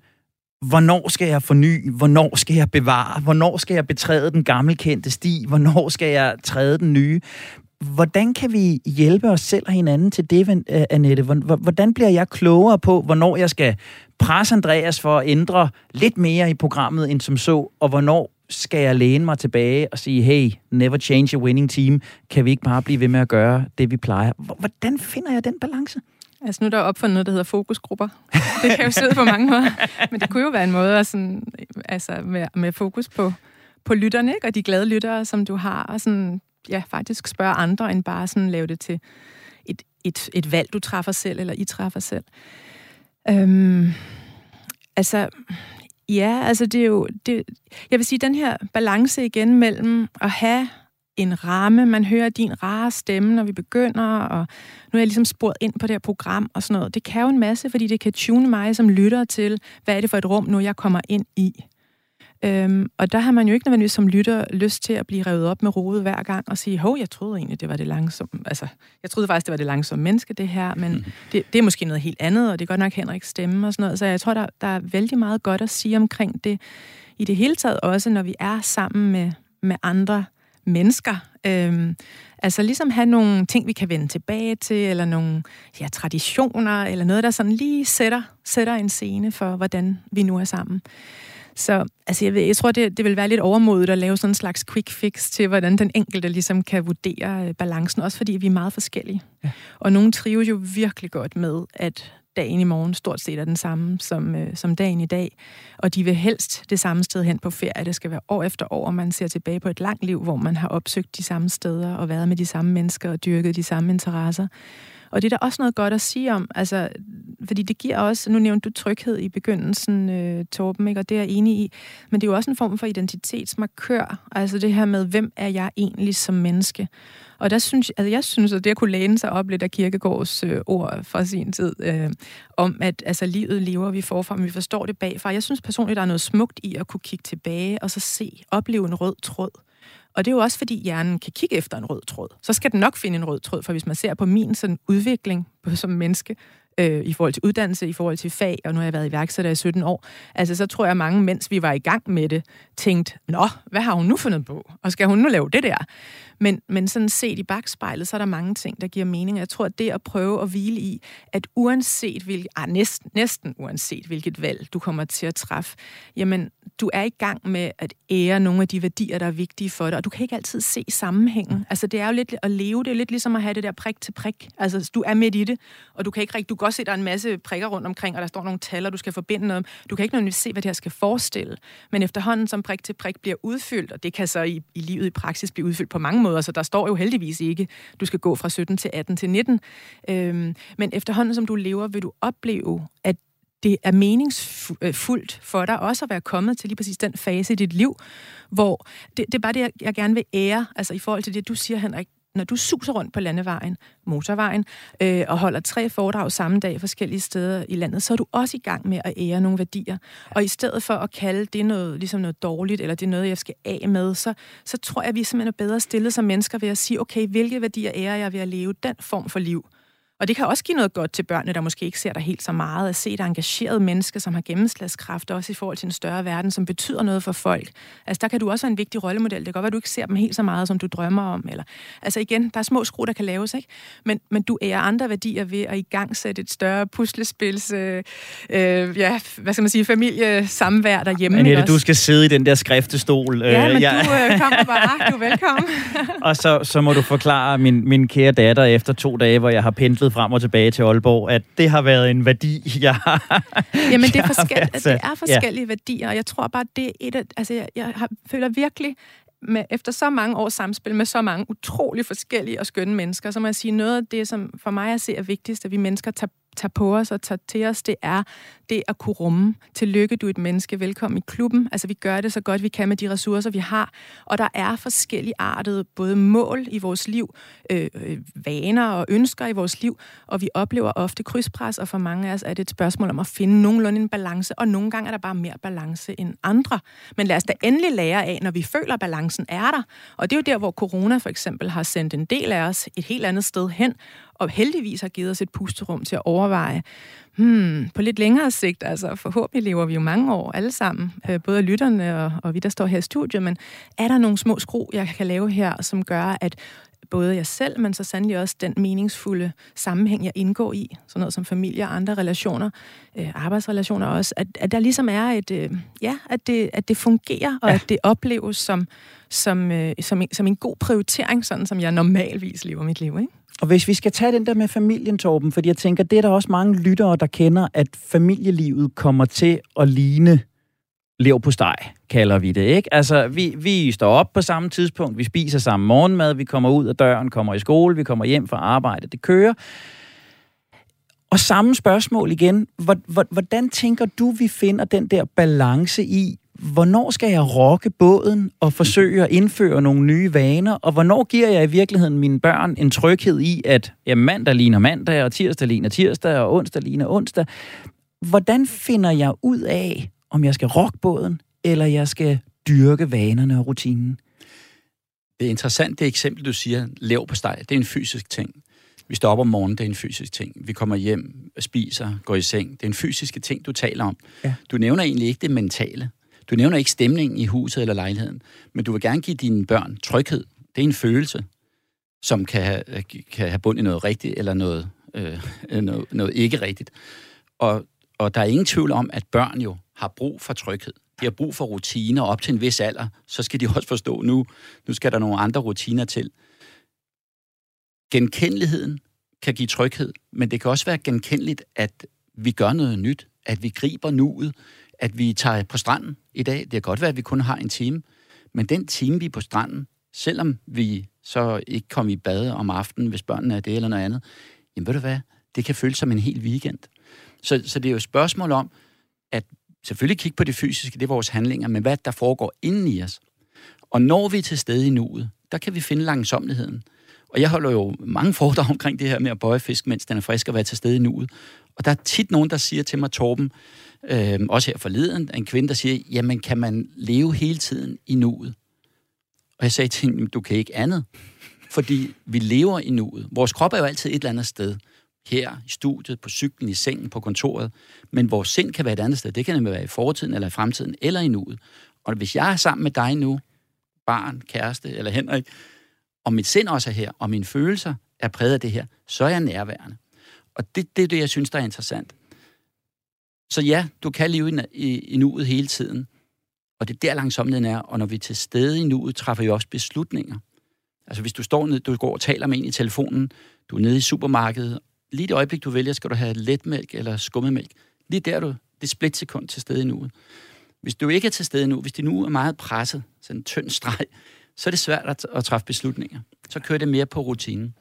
hvornår skal jeg forny, hvornår skal jeg bevare, hvornår skal jeg betræde den gammelkendte sti, hvornår skal jeg træde den nye. Hvordan kan vi hjælpe os selv og hinanden til det, Annette? Hvordan bliver jeg klogere på, hvornår jeg skal presse Andreas for at ændre lidt mere i programmet end som så, og hvornår skal jeg læne mig tilbage og sige, hey, never change a winning team, kan vi ikke bare blive ved med at gøre det, vi plejer? Hvordan finder jeg den balance? Altså nu er der opfundet noget, der hedder fokusgrupper. Det kan jo se ud på mange måder. Men det kunne jo være en måde at sådan, altså med, med fokus på, på lytterne, ikke? og de glade lyttere, som du har, og sådan, ja, faktisk spørge andre, end bare sådan lave det til et, et, et valg, du træffer selv, eller I træffer selv. Øhm, altså, ja, altså det er jo, det, jeg vil sige, den her balance igen mellem at have en ramme. Man hører din rare stemme, når vi begynder, og nu er jeg ligesom spurgt ind på det her program og sådan noget. Det kan jo en masse, fordi det kan tune mig som lytter til, hvad er det for et rum, nu jeg kommer ind i. Øhm, og der har man jo ikke nødvendigvis som lytter lyst til at blive revet op med rodet hver gang og sige, hov, jeg troede egentlig, det var det langsomme. Altså, jeg troede faktisk, det var det langsomme menneske, det her, men mm. det, det er måske noget helt andet, og det er godt nok Henriks stemme og sådan noget. Så jeg tror, der, der er vældig meget godt at sige omkring det. I det hele taget også, når vi er sammen med, med andre mennesker. Øhm, altså ligesom have nogle ting, vi kan vende tilbage til, eller nogle ja, traditioner, eller noget, der sådan lige sætter, sætter en scene for, hvordan vi nu er sammen. Så altså, jeg, ved, jeg tror, det, det vil være lidt overmodet at lave sådan en slags quick fix til, hvordan den enkelte ligesom kan vurdere øh, balancen, også fordi vi er meget forskellige. Ja. Og nogle trives jo virkelig godt med, at dagen i morgen stort set er den samme som, øh, som dagen i dag. Og de vil helst det samme sted hen på ferie. Det skal være år efter år, man ser tilbage på et langt liv, hvor man har opsøgt de samme steder og været med de samme mennesker og dyrket de samme interesser. Og det er der også noget godt at sige om, altså, fordi det giver også, nu nævnte du tryghed i begyndelsen, øh, Torben, ikke? og det er jeg enig i, men det er jo også en form for identitetsmarkør, altså det her med, hvem er jeg egentlig som menneske? Og der synes, altså jeg synes, at det at kunne læne sig op lidt af Kirkegårds øh, ord fra sin tid, øh, om at altså, livet lever vi forfra, men vi forstår det bagfra. Jeg synes personligt, der er noget smukt i at kunne kigge tilbage og så se, opleve en rød tråd. Og det er jo også, fordi hjernen kan kigge efter en rød tråd. Så skal den nok finde en rød tråd, for hvis man ser på min sådan, udvikling som menneske, øh, i forhold til uddannelse, i forhold til fag, og nu har jeg været iværksætter i 17 år, altså så tror jeg, at mange, mens vi var i gang med det, tænkte, nå, hvad har hun nu fundet på? Og skal hun nu lave det der? Men, men sådan set i bagspejlet, så er der mange ting, der giver mening. Jeg tror, at det at prøve at hvile i, at uanset hvilket, ah, næsten, næsten uanset hvilket valg, du kommer til at træffe, jamen, du er i gang med at ære nogle af de værdier, der er vigtige for dig, og du kan ikke altid se sammenhængen. Altså, det er jo lidt at leve, det er lidt ligesom at have det der prik til prik. Altså, du er midt i det, og du kan ikke rigtig, du kan også se, at der er en masse prikker rundt omkring, og der står nogle tal, og du skal forbinde noget. Du kan ikke nødvendigvis se, hvad det her skal forestille. Men efterhånden, som prik til prik bliver udfyldt, og det kan så i, i livet i praksis blive udfyldt på mange måder, så der står jo heldigvis ikke, du skal gå fra 17 til 18 til 19. Øhm, men efterhånden, som du lever, vil du opleve, at det er meningsfuldt øh, for dig også at være kommet til lige præcis den fase i dit liv, hvor det, det er bare det, jeg gerne vil ære, altså i forhold til det, du siger, Henrik, når du suser rundt på landevejen, motorvejen, øh, og holder tre foredrag samme dag forskellige steder i landet, så er du også i gang med at ære nogle værdier. Og i stedet for at kalde det noget, ligesom noget dårligt, eller det er noget, jeg skal af med, så, så tror jeg, at vi simpelthen er bedre stillet som mennesker ved at sige, okay, hvilke værdier ærer jeg ved at leve den form for liv? Og det kan også give noget godt til børnene, der måske ikke ser dig helt så meget, at se et engageret menneske, som har gennemslagskraft, også i forhold til en større verden, som betyder noget for folk. Altså, der kan du også være en vigtig rollemodel. Det kan godt være, at du ikke ser dem helt så meget, som du drømmer om. Eller, altså igen, der er små skru, der kan laves, ikke? Men, men du ærer andre værdier ved at i gang sætte et større puslespils, øh, øh, ja, hvad skal man sige, familiesamvær derhjemme. Men du skal sidde i den der skriftestol. Ja, men ja. du øh, kommer bare. Du er velkommen. [LAUGHS] og så, så må du forklare min, min kære datter efter to dage, hvor jeg har pendlet pendlet frem og tilbage til Aalborg, at det har været en værdi, [LAUGHS] jeg har Jamen, det er, forskel- det er forskellige ja. værdier, og jeg tror bare, det er et af... Altså, jeg, jeg har, føler virkelig, med, efter så mange års samspil med så mange utrolig forskellige og skønne mennesker, så må jeg sige, noget af det, som for mig at se er vigtigst, at vi mennesker tager tager på os og tager til os, det er det at kunne rumme. Tillykke, du er et menneske. Velkommen i klubben. Altså, vi gør det så godt, vi kan med de ressourcer, vi har. Og der er forskellige artede både mål i vores liv, øh, øh, vaner og ønsker i vores liv, og vi oplever ofte krydspres, og for mange af os er det et spørgsmål om at finde nogenlunde en balance, og nogle gange er der bare mere balance end andre. Men lad os da endelig lære af, når vi føler, at balancen er der. Og det er jo der, hvor corona for eksempel har sendt en del af os et helt andet sted hen, og heldigvis har givet os et pusterum til at overveje, hmm, på lidt længere sigt, altså forhåbentlig lever vi jo mange år alle sammen, øh, både lytterne og, og vi, der står her i studiet, men er der nogle små skru, jeg kan lave her, som gør, at både jeg selv, men så sandelig også den meningsfulde sammenhæng, jeg indgår i, sådan noget som familie og andre relationer, øh, arbejdsrelationer også, at, at der ligesom er et, øh, ja, at det, at det fungerer, og ja. at det opleves som, som, øh, som, en, som en god prioritering, sådan som jeg normalvis lever mit liv, ikke? Og hvis vi skal tage den der med familien, Torben, fordi jeg tænker, det er der også mange lyttere, der kender, at familielivet kommer til at ligne lev på steg, kalder vi det, ikke? Altså, vi, vi står op på samme tidspunkt, vi spiser samme morgenmad, vi kommer ud af døren, kommer i skole, vi kommer hjem fra arbejde, det kører. Og samme spørgsmål igen. Hvordan tænker du, vi finder den der balance i, hvornår skal jeg rokke båden og forsøge at indføre nogle nye vaner, og hvornår giver jeg i virkeligheden mine børn en tryghed i, at ja, mandag ligner mandag, og tirsdag ligner tirsdag, og onsdag ligner onsdag. Hvordan finder jeg ud af, om jeg skal rokke båden, eller jeg skal dyrke vanerne og rutinen? Det er interessant, det eksempel, du siger, lev på steg. Det er en fysisk ting. Vi står op om morgenen, det er en fysisk ting. Vi kommer hjem, spiser, går i seng. Det er en fysisk ting, du taler om. Ja. Du nævner egentlig ikke det mentale. Du nævner ikke stemningen i huset eller lejligheden, men du vil gerne give dine børn tryghed. Det er en følelse, som kan have, kan have bund i noget rigtigt eller noget, øh, noget, noget ikke rigtigt. Og, og der er ingen tvivl om, at børn jo har brug for tryghed. De har brug for rutiner op til en vis alder. Så skal de også forstå, nu, nu skal der nogle andre rutiner til. Genkendeligheden kan give tryghed, men det kan også være genkendeligt, at vi gør noget nyt, at vi griber nuet, at vi tager på stranden i dag. Det kan godt være, at vi kun har en time, men den time, vi er på stranden, selvom vi så ikke kommer i bad om aftenen, hvis børnene er det eller noget andet, jamen ved du hvad, det kan føles som en hel weekend. Så, så det er jo et spørgsmål om, at selvfølgelig kigge på det fysiske, det er vores handlinger, men hvad der foregår inden i os. Og når vi er til stede i nuet, der kan vi finde langsomligheden. Og jeg holder jo mange foredrag omkring det her med at bøje fisk, mens den er frisk og være til stede i nuet. Og der er tit nogen, der siger til mig, Torben, øh, også her forleden, en kvinde, der siger, jamen kan man leve hele tiden i nuet? Og jeg sagde til hende, du kan ikke andet. Fordi vi lever i nuet. Vores krop er jo altid et eller andet sted. Her, i studiet, på cyklen, i sengen, på kontoret. Men vores sind kan være et andet sted. Det kan nemlig være i fortiden, eller i fremtiden, eller i nuet. Og hvis jeg er sammen med dig nu, barn, kæreste eller Henrik, og mit sind også er her, og mine følelser er præget af det her, så er jeg nærværende. Og det, det er det, jeg synes, der er interessant. Så ja, du kan leve i, i, i nuet hele tiden, og det er der langsomheden er, og når vi er til stede i nuet, træffer vi også beslutninger. Altså hvis du står ned, du går og taler med en i telefonen, du er nede i supermarkedet, lige det øjeblik, du vælger, skal du have letmælk eller skummemælk. Lige der du, det splitsekund til stede i nuet. Hvis du ikke er til stede nu, hvis det nu er meget presset, sådan en tynd streg, [LAUGHS] så er det svært at, at træffe beslutninger. Så kører det mere på rutinen.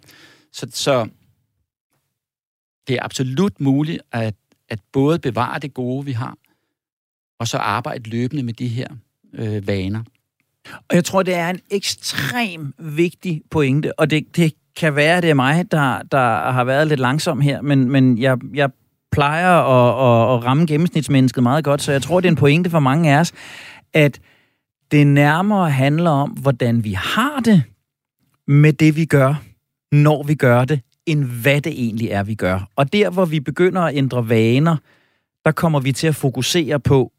Så, så det er absolut muligt at, at både bevare det gode, vi har, og så arbejde løbende med de her øh, vaner. Og jeg tror, det er en ekstrem vigtig pointe, og det, det kan være, det er mig, der, der har været lidt langsom her, men, men jeg, jeg plejer at, at, at ramme gennemsnitsmennesket meget godt, så jeg tror, det er en pointe for mange af os, at det nærmere handler om, hvordan vi har det med det, vi gør, når vi gør det, end hvad det egentlig er, vi gør. Og der, hvor vi begynder at ændre vaner, der kommer vi til at fokusere på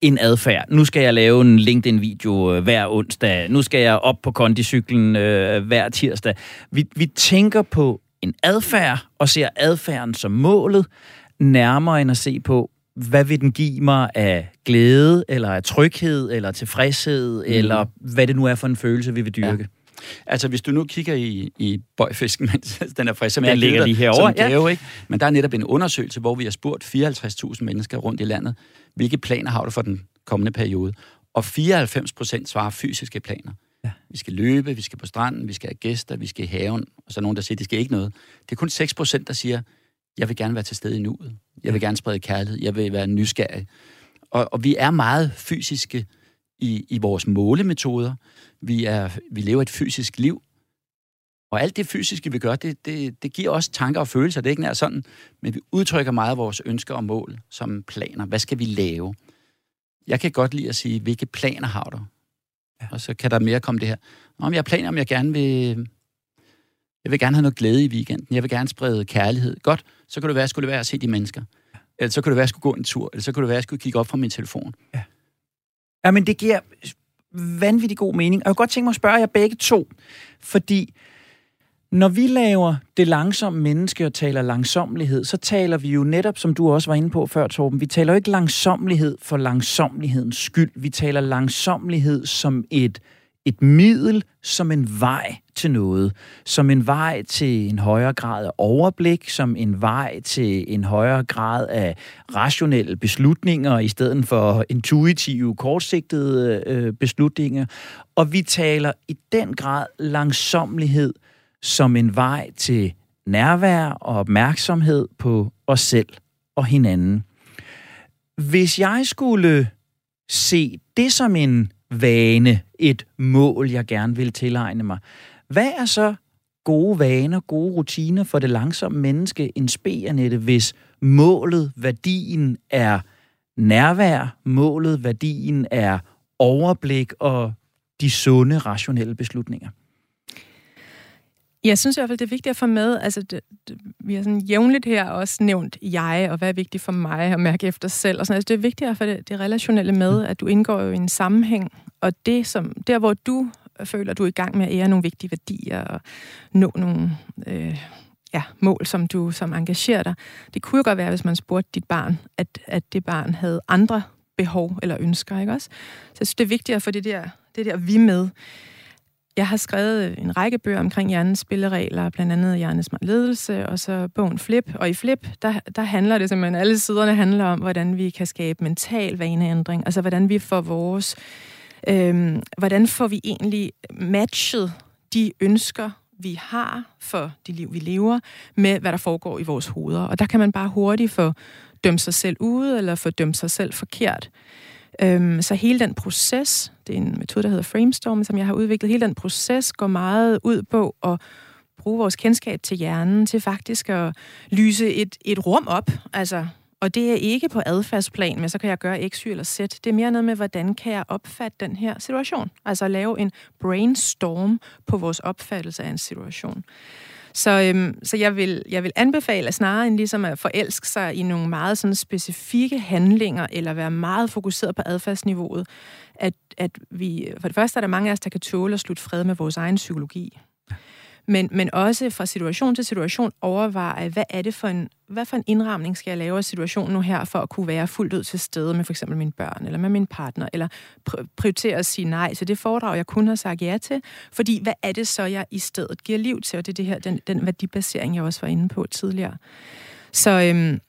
en adfærd. Nu skal jeg lave en LinkedIn-video øh, hver onsdag. Nu skal jeg op på kondicyklen øh, hver tirsdag. Vi, vi tænker på en adfærd og ser adfærden som målet, nærmere end at se på, hvad vil den give mig af glæde, eller af tryghed, eller tilfredshed, mm. eller hvad det nu er for en følelse, vi vil dyrke. Ja. Altså, hvis du nu kigger i, i bøjfisken, [LAUGHS] mens den er frisk, som jeg ligger lige herovre, gave, ja. ikke? Men der er netop en undersøgelse, hvor vi har spurgt 54.000 mennesker rundt i landet, hvilke planer har du for den kommende periode? Og 94 procent svarer fysiske planer. Ja. Vi skal løbe, vi skal på stranden, vi skal have gæster, vi skal i haven, og så er nogen, der siger, det skal ikke noget. Det er kun 6 procent, der siger, jeg vil gerne være til stede i nuet. Jeg vil gerne sprede kærlighed. Jeg vil være nysgerrig. Og, og vi er meget fysiske i, i vores målemetoder. Vi, er, vi lever et fysisk liv. Og alt det fysiske, vi gør, det, det, det giver også tanker og følelser. Det er ikke nær sådan, men vi udtrykker meget af vores ønsker og mål som planer. Hvad skal vi lave? Jeg kan godt lide at sige, hvilke planer har du? Ja. Og så kan der mere komme det her. Om jeg planer, om jeg gerne vil jeg vil gerne have noget glæde i weekenden. Jeg vil gerne sprede kærlighed. Godt, så kan det være, at skulle være at se de mennesker. Eller så kan det være, at skulle gå en tur. Eller så kan det være, at skulle kigge op fra min telefon. Ja. Ja, men det giver vanvittig god mening. Og jeg kunne godt tænke mig at spørge jer begge to. Fordi når vi laver det langsomme menneske og taler langsomlighed, så taler vi jo netop, som du også var inde på før, Torben, vi taler jo ikke langsomlighed for langsomlighedens skyld. Vi taler langsomlighed som et et middel som en vej til noget, som en vej til en højere grad af overblik, som en vej til en højere grad af rationelle beslutninger i stedet for intuitive, kortsigtede øh, beslutninger. Og vi taler i den grad langsomlighed som en vej til nærvær og opmærksomhed på os selv og hinanden. Hvis jeg skulle se det som en vane, et mål, jeg gerne vil tilegne mig. Hvad er så gode vaner, gode rutiner for det langsomme menneske, en Annette, hvis målet, værdien er nærvær, målet, værdien er overblik og de sunde, rationelle beslutninger? Jeg synes i hvert fald, det er vigtigt at få med, altså det, det, vi har sådan jævnligt her også nævnt jeg, og hvad er vigtigt for mig at mærke efter selv. Og sådan. Altså, det er vigtigt at få det, det relationelle med, mm. at du indgår jo i en sammenhæng, og det som, der hvor du Øh, føler, at du er i gang med at ære nogle vigtige værdier og nå nogle øh, ja, mål, som du som engagerer dig. Det kunne jo godt være, hvis man spurgte dit barn, at, at det barn havde andre behov eller ønsker, ikke også? Så jeg synes, det er vigtigt at få det der, det der vi med. Jeg har skrevet en række bøger omkring hjernens spilleregler, blandt andet hjernens Ledelse, og så bogen Flip. Og i Flip, der, der handler det simpelthen, alle siderne handler om, hvordan vi kan skabe mental vaneændring, altså hvordan vi får vores, øhm, hvordan får vi egentlig matchet de ønsker, vi har for det liv, vi lever, med hvad der foregår i vores hoveder. Og der kan man bare hurtigt få dømt sig selv ude, eller få dømt sig selv forkert. Øhm, så hele den proces, det er en metode, der hedder Framestorm, som jeg har udviklet, hele den proces går meget ud på at bruge vores kendskab til hjernen til faktisk at lyse et, et rum op. Altså, og det er ikke på adfærdsplan, men så kan jeg gøre X, Y eller Z. Det er mere noget med, hvordan kan jeg opfatte den her situation? Altså at lave en brainstorm på vores opfattelse af en situation. Så, øhm, så jeg, vil, jeg vil anbefale at snarere end ligesom at forelske sig i nogle meget sådan specifikke handlinger, eller være meget fokuseret på adfærdsniveauet, at, at vi, for det første er der mange af os, der kan tåle at slutte fred med vores egen psykologi men, men også fra situation til situation overveje, hvad er det for en, hvad for en indramning skal jeg lave af situationen nu her, for at kunne være fuldt ud til stede med for eksempel mine børn, eller med min partner, eller prioritere at sige nej til det foredrag, jeg kunne have sagt ja til, fordi hvad er det så, jeg i stedet giver liv til, og det er det her, den, den værdibasering, jeg også var inde på tidligere. Så, øhm,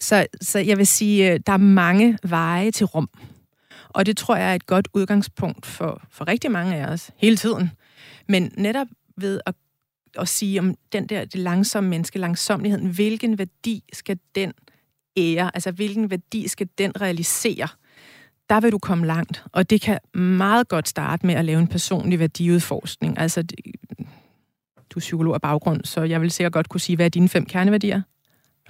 så, så jeg vil sige, øh, der er mange veje til rum, og det tror jeg er et godt udgangspunkt for, for rigtig mange af os hele tiden. Men netop ved at, at sige om den der det langsomme menneske, langsomligheden, hvilken værdi skal den ære, altså hvilken værdi skal den realisere, der vil du komme langt. Og det kan meget godt starte med at lave en personlig værdiudforskning. Altså, du er psykolog af baggrund, så jeg vil sikkert godt kunne sige, hvad er dine fem kerneværdier?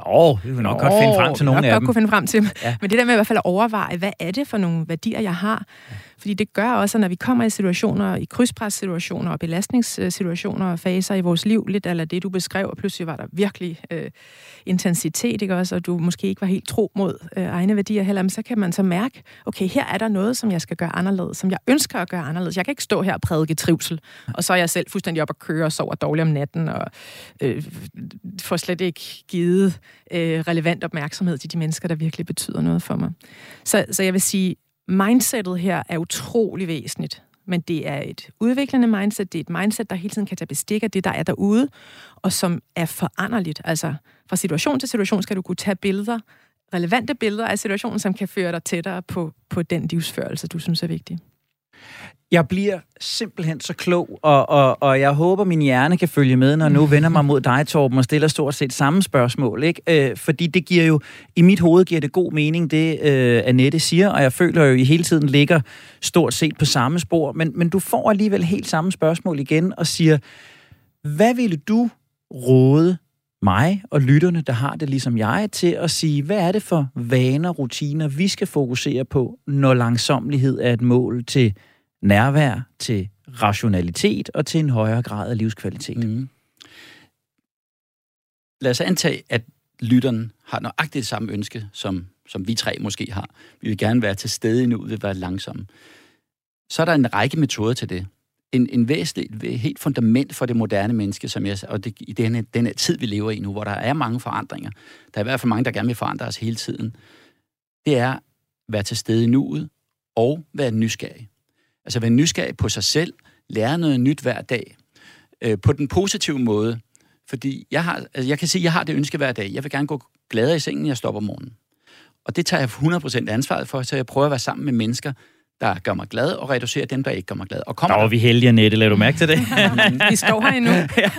Jo, vi vil nok Nå, godt finde frem til nogle af dem. godt kunne finde frem til dem. Ja. Men det der med i hvert fald at overveje, hvad er det for nogle værdier, jeg har? Ja. Fordi det gør også, at når vi kommer i situationer, i krydspressituationer og belastningssituationer og faser i vores liv, lidt eller det, du beskrev, og pludselig var der virkelig øh, intensitet, ikke også, og du måske ikke var helt tro mod øh, egne værdier heller, men så kan man så mærke, okay, her er der noget, som jeg skal gøre anderledes, som jeg ønsker at gøre anderledes. Jeg kan ikke stå her og prædike trivsel, og så er jeg selv fuldstændig op at køre og sover dårligt om natten, og øh, får slet ikke givet øh, relevant opmærksomhed til de mennesker, der virkelig betyder noget for mig. Så, så jeg vil sige, mindsetet her er utrolig væsentligt, men det er et udviklende mindset, det er et mindset, der hele tiden kan tage bestik af det, der er derude, og som er foranderligt. Altså, fra situation til situation skal du kunne tage billeder, relevante billeder af situationen, som kan føre dig tættere på, på den livsførelse, du synes er vigtig. Jeg bliver simpelthen så klog, og, og, og jeg håber, min hjerne kan følge med, når jeg nu vender mig mod dig, Torben, og stiller stort set samme spørgsmål. Ikke? Øh, fordi det giver jo, i mit hoved giver det god mening, det øh, Annette siger, og jeg føler jo, at I hele tiden ligger stort set på samme spor. Men, men du får alligevel helt samme spørgsmål igen, og siger, hvad ville du råde mig og lytterne, der har det ligesom jeg, til at sige, hvad er det for vaner, rutiner, vi skal fokusere på, når langsomlighed er et mål til nærvær, til rationalitet og til en højere grad af livskvalitet. Mm. Lad os antage, at lytteren har nøjagtigt det samme ønske, som, som vi tre måske har. Vi vil gerne være til stede nu, vi vil være langsomme. Så er der en række metoder til det. En, en væsentlig, helt fundament for det moderne menneske, som jeg, og det, i denne, denne tid, vi lever i nu, hvor der er mange forandringer, der er i hvert fald mange, der gerne vil forandre os hele tiden, det er at være til stede i nuet og være nysgerrig. Altså være nysgerrig på sig selv, lære noget nyt hver dag. Øh, på den positive måde. Fordi jeg, har, altså jeg kan sige, at jeg har det ønske hver dag. Jeg vil gerne gå gladere i sengen, når jeg stopper om morgenen. Og det tager jeg 100% ansvaret for, så jeg prøver at være sammen med mennesker, der gør mig glad, og reducere dem, der ikke gør mig glad. Og kommer der var vi heldige, Annette. Lad du mærke til det? vi står her endnu.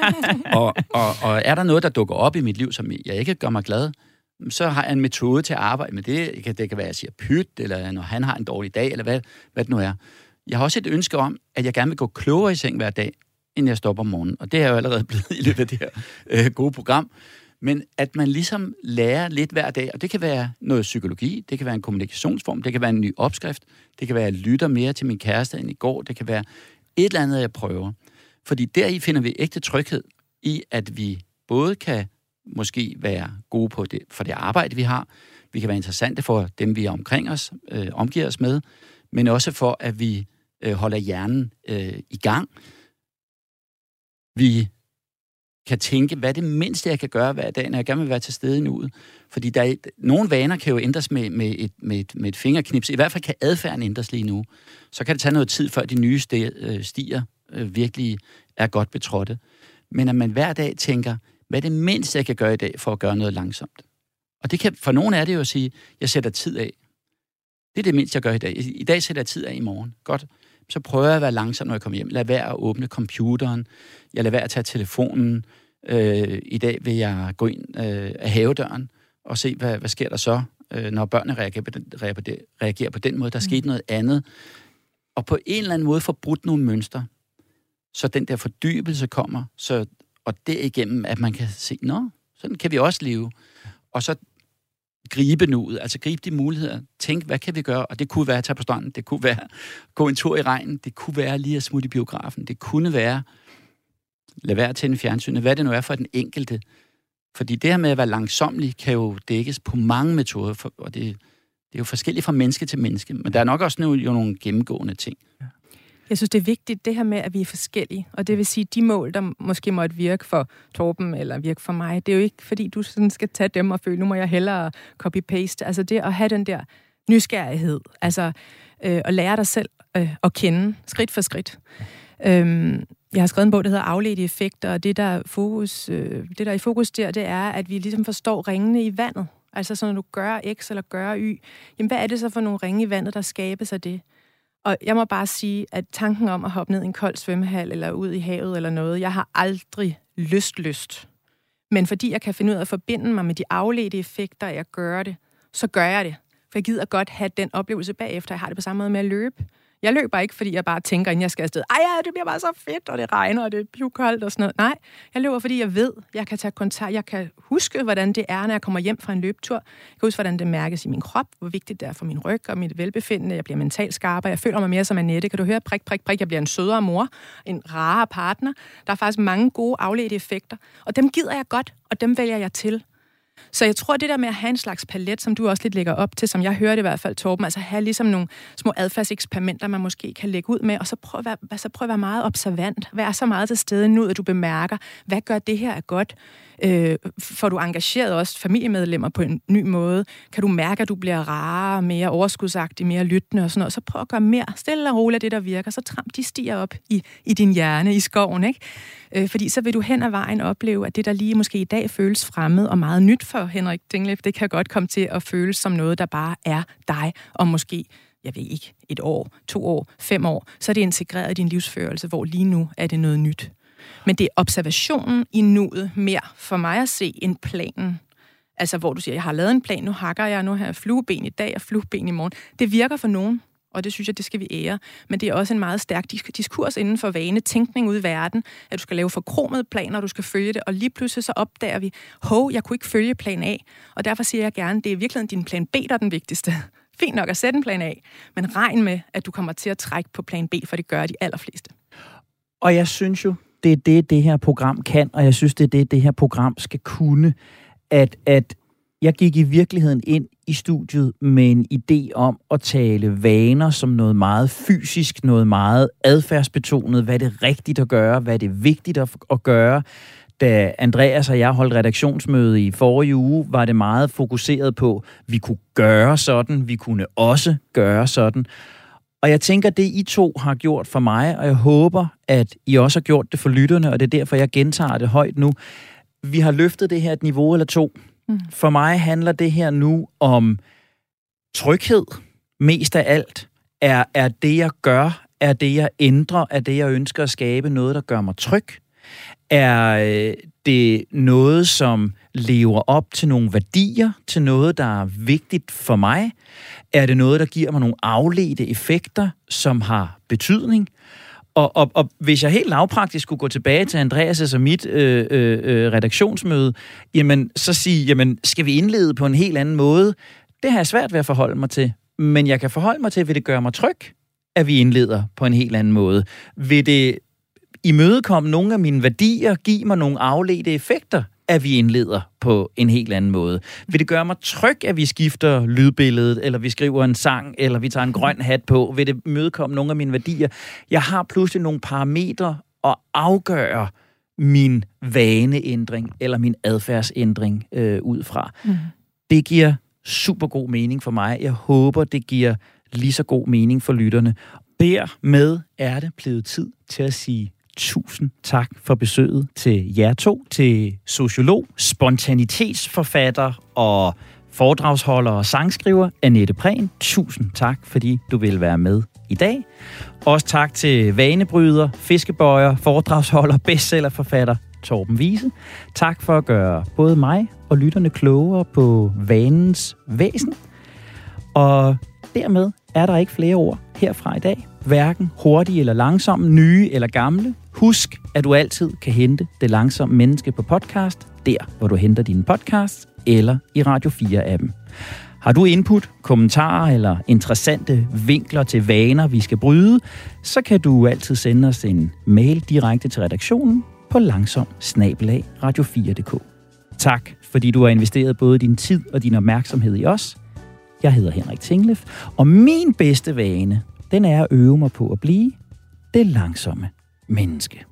[LAUGHS] og, og, og er der noget, der dukker op i mit liv, som jeg ikke gør mig glad, så har jeg en metode til at arbejde med det. Det kan, det kan være, at jeg siger pyt, eller når han har en dårlig dag, eller hvad, hvad det nu er. Jeg har også et ønske om, at jeg gerne vil gå klogere i seng hver dag, inden jeg stopper om morgenen. Og det er jo allerede [LAUGHS] blevet i løbet af det her øh, gode program. Men at man ligesom lærer lidt hver dag, og det kan være noget psykologi, det kan være en kommunikationsform, det kan være en ny opskrift, det kan være, at jeg lytter mere til min kæreste end i går, det kan være et eller andet, jeg prøver. Fordi deri finder vi ægte tryghed i, at vi både kan måske være gode på det, for det arbejde, vi har, vi kan være interessante for dem, vi er omkring os, øh, omgiver os med, men også for, at vi øh, holder hjernen øh, i gang. Vi kan tænke, hvad er det mindste, jeg kan gøre hver dag, når jeg gerne vil være til stede i nuet. Fordi der er, nogle vaner kan jo ændres med, med, et, med, et, med et fingerknips. I hvert fald kan adfærden ændres lige nu. Så kan det tage noget tid, før de nye øh, stier øh, virkelig er godt betrådte. Men at man hver dag tænker, hvad er det mindste, jeg kan gøre i dag for at gøre noget langsomt? Og det kan, for nogen er det jo at sige, jeg sætter tid af. Det er det mindste, jeg gør i dag. I dag sætter jeg tid af i morgen. Godt. Så prøver jeg at være langsom, når jeg kommer hjem. Lad være at åbne computeren. Jeg lader være at tage telefonen. Øh, I dag vil jeg gå ind øh, af havedøren og se, hvad, hvad sker der så, øh, når børnene reagerer på, den, reagerer på den måde. Der er sket mm. noget andet. Og på en eller anden måde få brudt nogle mønstre, så den der fordybelse kommer, så, og derigennem, at man kan se, nå, sådan kan vi også leve. Og så gribe nuet, altså gribe de muligheder. Tænk, hvad kan vi gøre? Og det kunne være at tage på stranden, det kunne være gå en tur i regnen, det kunne være lige at smutte i biografen, det kunne være lad være at tænde fjernsynet, hvad det nu er for den enkelte. Fordi det her med at være langsomlig kan jo dækkes på mange metoder, og det, det er jo forskelligt fra menneske til menneske. Men der er nok også jo nogle gennemgående ting. Jeg synes, det er vigtigt, det her med, at vi er forskellige. Og det vil sige, de mål, der måske måtte virke for Torben eller virke for mig, det er jo ikke, fordi du sådan skal tage dem og føle, nu må jeg hellere copy-paste. Altså det at have den der nysgerrighed, altså øh, at lære dig selv øh, at kende skridt for skridt. Øhm, jeg har skrevet en bog, der hedder Afledte effekter, og det der, fokus, øh, det, der er i fokus der, det er, at vi ligesom forstår ringene i vandet. Altså så når du gør X eller gør Y, jamen hvad er det så for nogle ringe i vandet, der skabes af det? Og jeg må bare sige, at tanken om at hoppe ned i en kold svømmehal eller ud i havet eller noget, jeg har aldrig lyst lyst. Men fordi jeg kan finde ud af at forbinde mig med de afledte effekter, jeg gør det, så gør jeg det. For jeg gider godt have den oplevelse bagefter. Jeg har det på samme måde med at løbe. Jeg løber ikke, fordi jeg bare tænker, inden jeg skal afsted, ej ja, det bliver bare så fedt, og det regner, og det er pivkoldt og sådan noget. Nej, jeg løber, fordi jeg ved, jeg kan tage kontakt, jeg kan huske, hvordan det er, når jeg kommer hjem fra en løbetur. Jeg kan huske, hvordan det mærkes i min krop, hvor vigtigt det er for min ryg og mit velbefindende. Jeg bliver mentalt skarpere, jeg føler mig mere som Annette. Kan du høre, prik, prik, prik, jeg bliver en sødere mor, en rarere partner. Der er faktisk mange gode afledte effekter, og dem gider jeg godt, og dem vælger jeg til. Så jeg tror, det der med at have en slags palet, som du også lidt lægger op til, som jeg hørte i hvert fald, Torben, altså have ligesom nogle små adfærdseksperimenter, man måske kan lægge ud med, og så prøv at være, så prøv at være meget observant. Vær så meget til stede nu, at du bemærker, hvad gør det her er godt? Øh, får du engageret også familiemedlemmer på en ny måde? Kan du mærke, at du bliver rarere, mere overskudsagtig, mere lyttende og sådan noget? Så prøv at gøre mere stille og roligt af det, der virker. Så tramp de stiger op i, i din hjerne, i skoven, ikke? Øh, fordi så vil du hen ad vejen opleve, at det, der lige måske i dag føles fremmed og meget nyt for Henrik Dinglef, det kan godt komme til at føles som noget, der bare er dig, og måske jeg ved ikke, et år, to år, fem år, så er det integreret i din livsførelse, hvor lige nu er det noget nyt. Men det er observationen i nuet mere for mig at se en planen. Altså, hvor du siger, jeg har lavet en plan, nu hakker jeg, nu har jeg flueben i dag og flueben i morgen. Det virker for nogen, og det synes jeg, det skal vi ære. Men det er også en meget stærk diskurs inden for vane, tænkning ude i verden, at du skal lave forkromede planer, og du skal følge det, og lige pludselig så opdager vi, hov, jeg kunne ikke følge plan A, og derfor siger jeg gerne, det er virkelig din plan B, der er den vigtigste. [LAUGHS] Fint nok at sætte en plan A, men regn med, at du kommer til at trække på plan B, for det gør de allerfleste. Og jeg synes jo, det er det, det her program kan, og jeg synes, det er det, det her program skal kunne. At, at jeg gik i virkeligheden ind i studiet med en idé om at tale vaner som noget meget fysisk, noget meget adfærdsbetonet, hvad det er rigtigt at gøre, hvad det er vigtigt at, at gøre. Da Andreas og jeg holdt redaktionsmøde i forrige uge, var det meget fokuseret på, at vi kunne gøre sådan, vi kunne også gøre sådan. Og jeg tænker, det I to har gjort for mig, og jeg håber, at I også har gjort det for lytterne, og det er derfor, jeg gentager det højt nu. Vi har løftet det her et niveau eller to. Mm. For mig handler det her nu om tryghed, mest af alt. Er, er det, jeg gør, er det, jeg ændrer, er det, jeg ønsker at skabe noget, der gør mig tryg? Er øh, det noget, som lever op til nogle værdier, til noget, der er vigtigt for mig? Er det noget, der giver mig nogle afledte effekter, som har betydning? Og, og, og hvis jeg helt lavpraktisk skulle gå tilbage til Andreas' og mit øh, øh, øh, redaktionsmøde, jamen så sige, jamen skal vi indlede på en helt anden måde? Det har jeg svært ved at forholde mig til. Men jeg kan forholde mig til, vil det gøre mig tryg, at vi indleder på en helt anden måde? Vil det imødekomme nogle af mine værdier, give mig nogle afledte effekter at vi indleder på en helt anden måde? Vil det gøre mig tryg, at vi skifter lydbilledet, eller vi skriver en sang, eller vi tager en grøn hat på? Vil det mødekomme nogle af mine værdier? Jeg har pludselig nogle parametre at afgøre min vaneændring eller min adfærdsændring øh, ud fra. Mm. Det giver super god mening for mig. Jeg håber, det giver lige så god mening for lytterne. Dermed er det blevet tid til at sige tusind tak for besøget til jer to, til sociolog, spontanitetsforfatter og foredragsholder og sangskriver Annette Prehn. Tusind tak, fordi du vil være med i dag. Også tak til vanebryder, fiskebøjer, foredragsholder, bestsellerforfatter Torben Wiese. Tak for at gøre både mig og lytterne klogere på vanens væsen. Og dermed er der ikke flere ord herfra i dag. Hverken hurtige eller langsomme, nye eller gamle. Husk, at du altid kan hente det langsomme menneske på podcast, der hvor du henter dine podcasts, eller i Radio 4-appen. Har du input, kommentarer eller interessante vinkler til vaner, vi skal bryde, så kan du altid sende os en mail direkte til redaktionen på langsom radio4.dk. Tak, fordi du har investeret både din tid og din opmærksomhed i os. Jeg hedder Henrik Tinglef, og min bedste vane, den er at øve mig på at blive det langsomme menneske.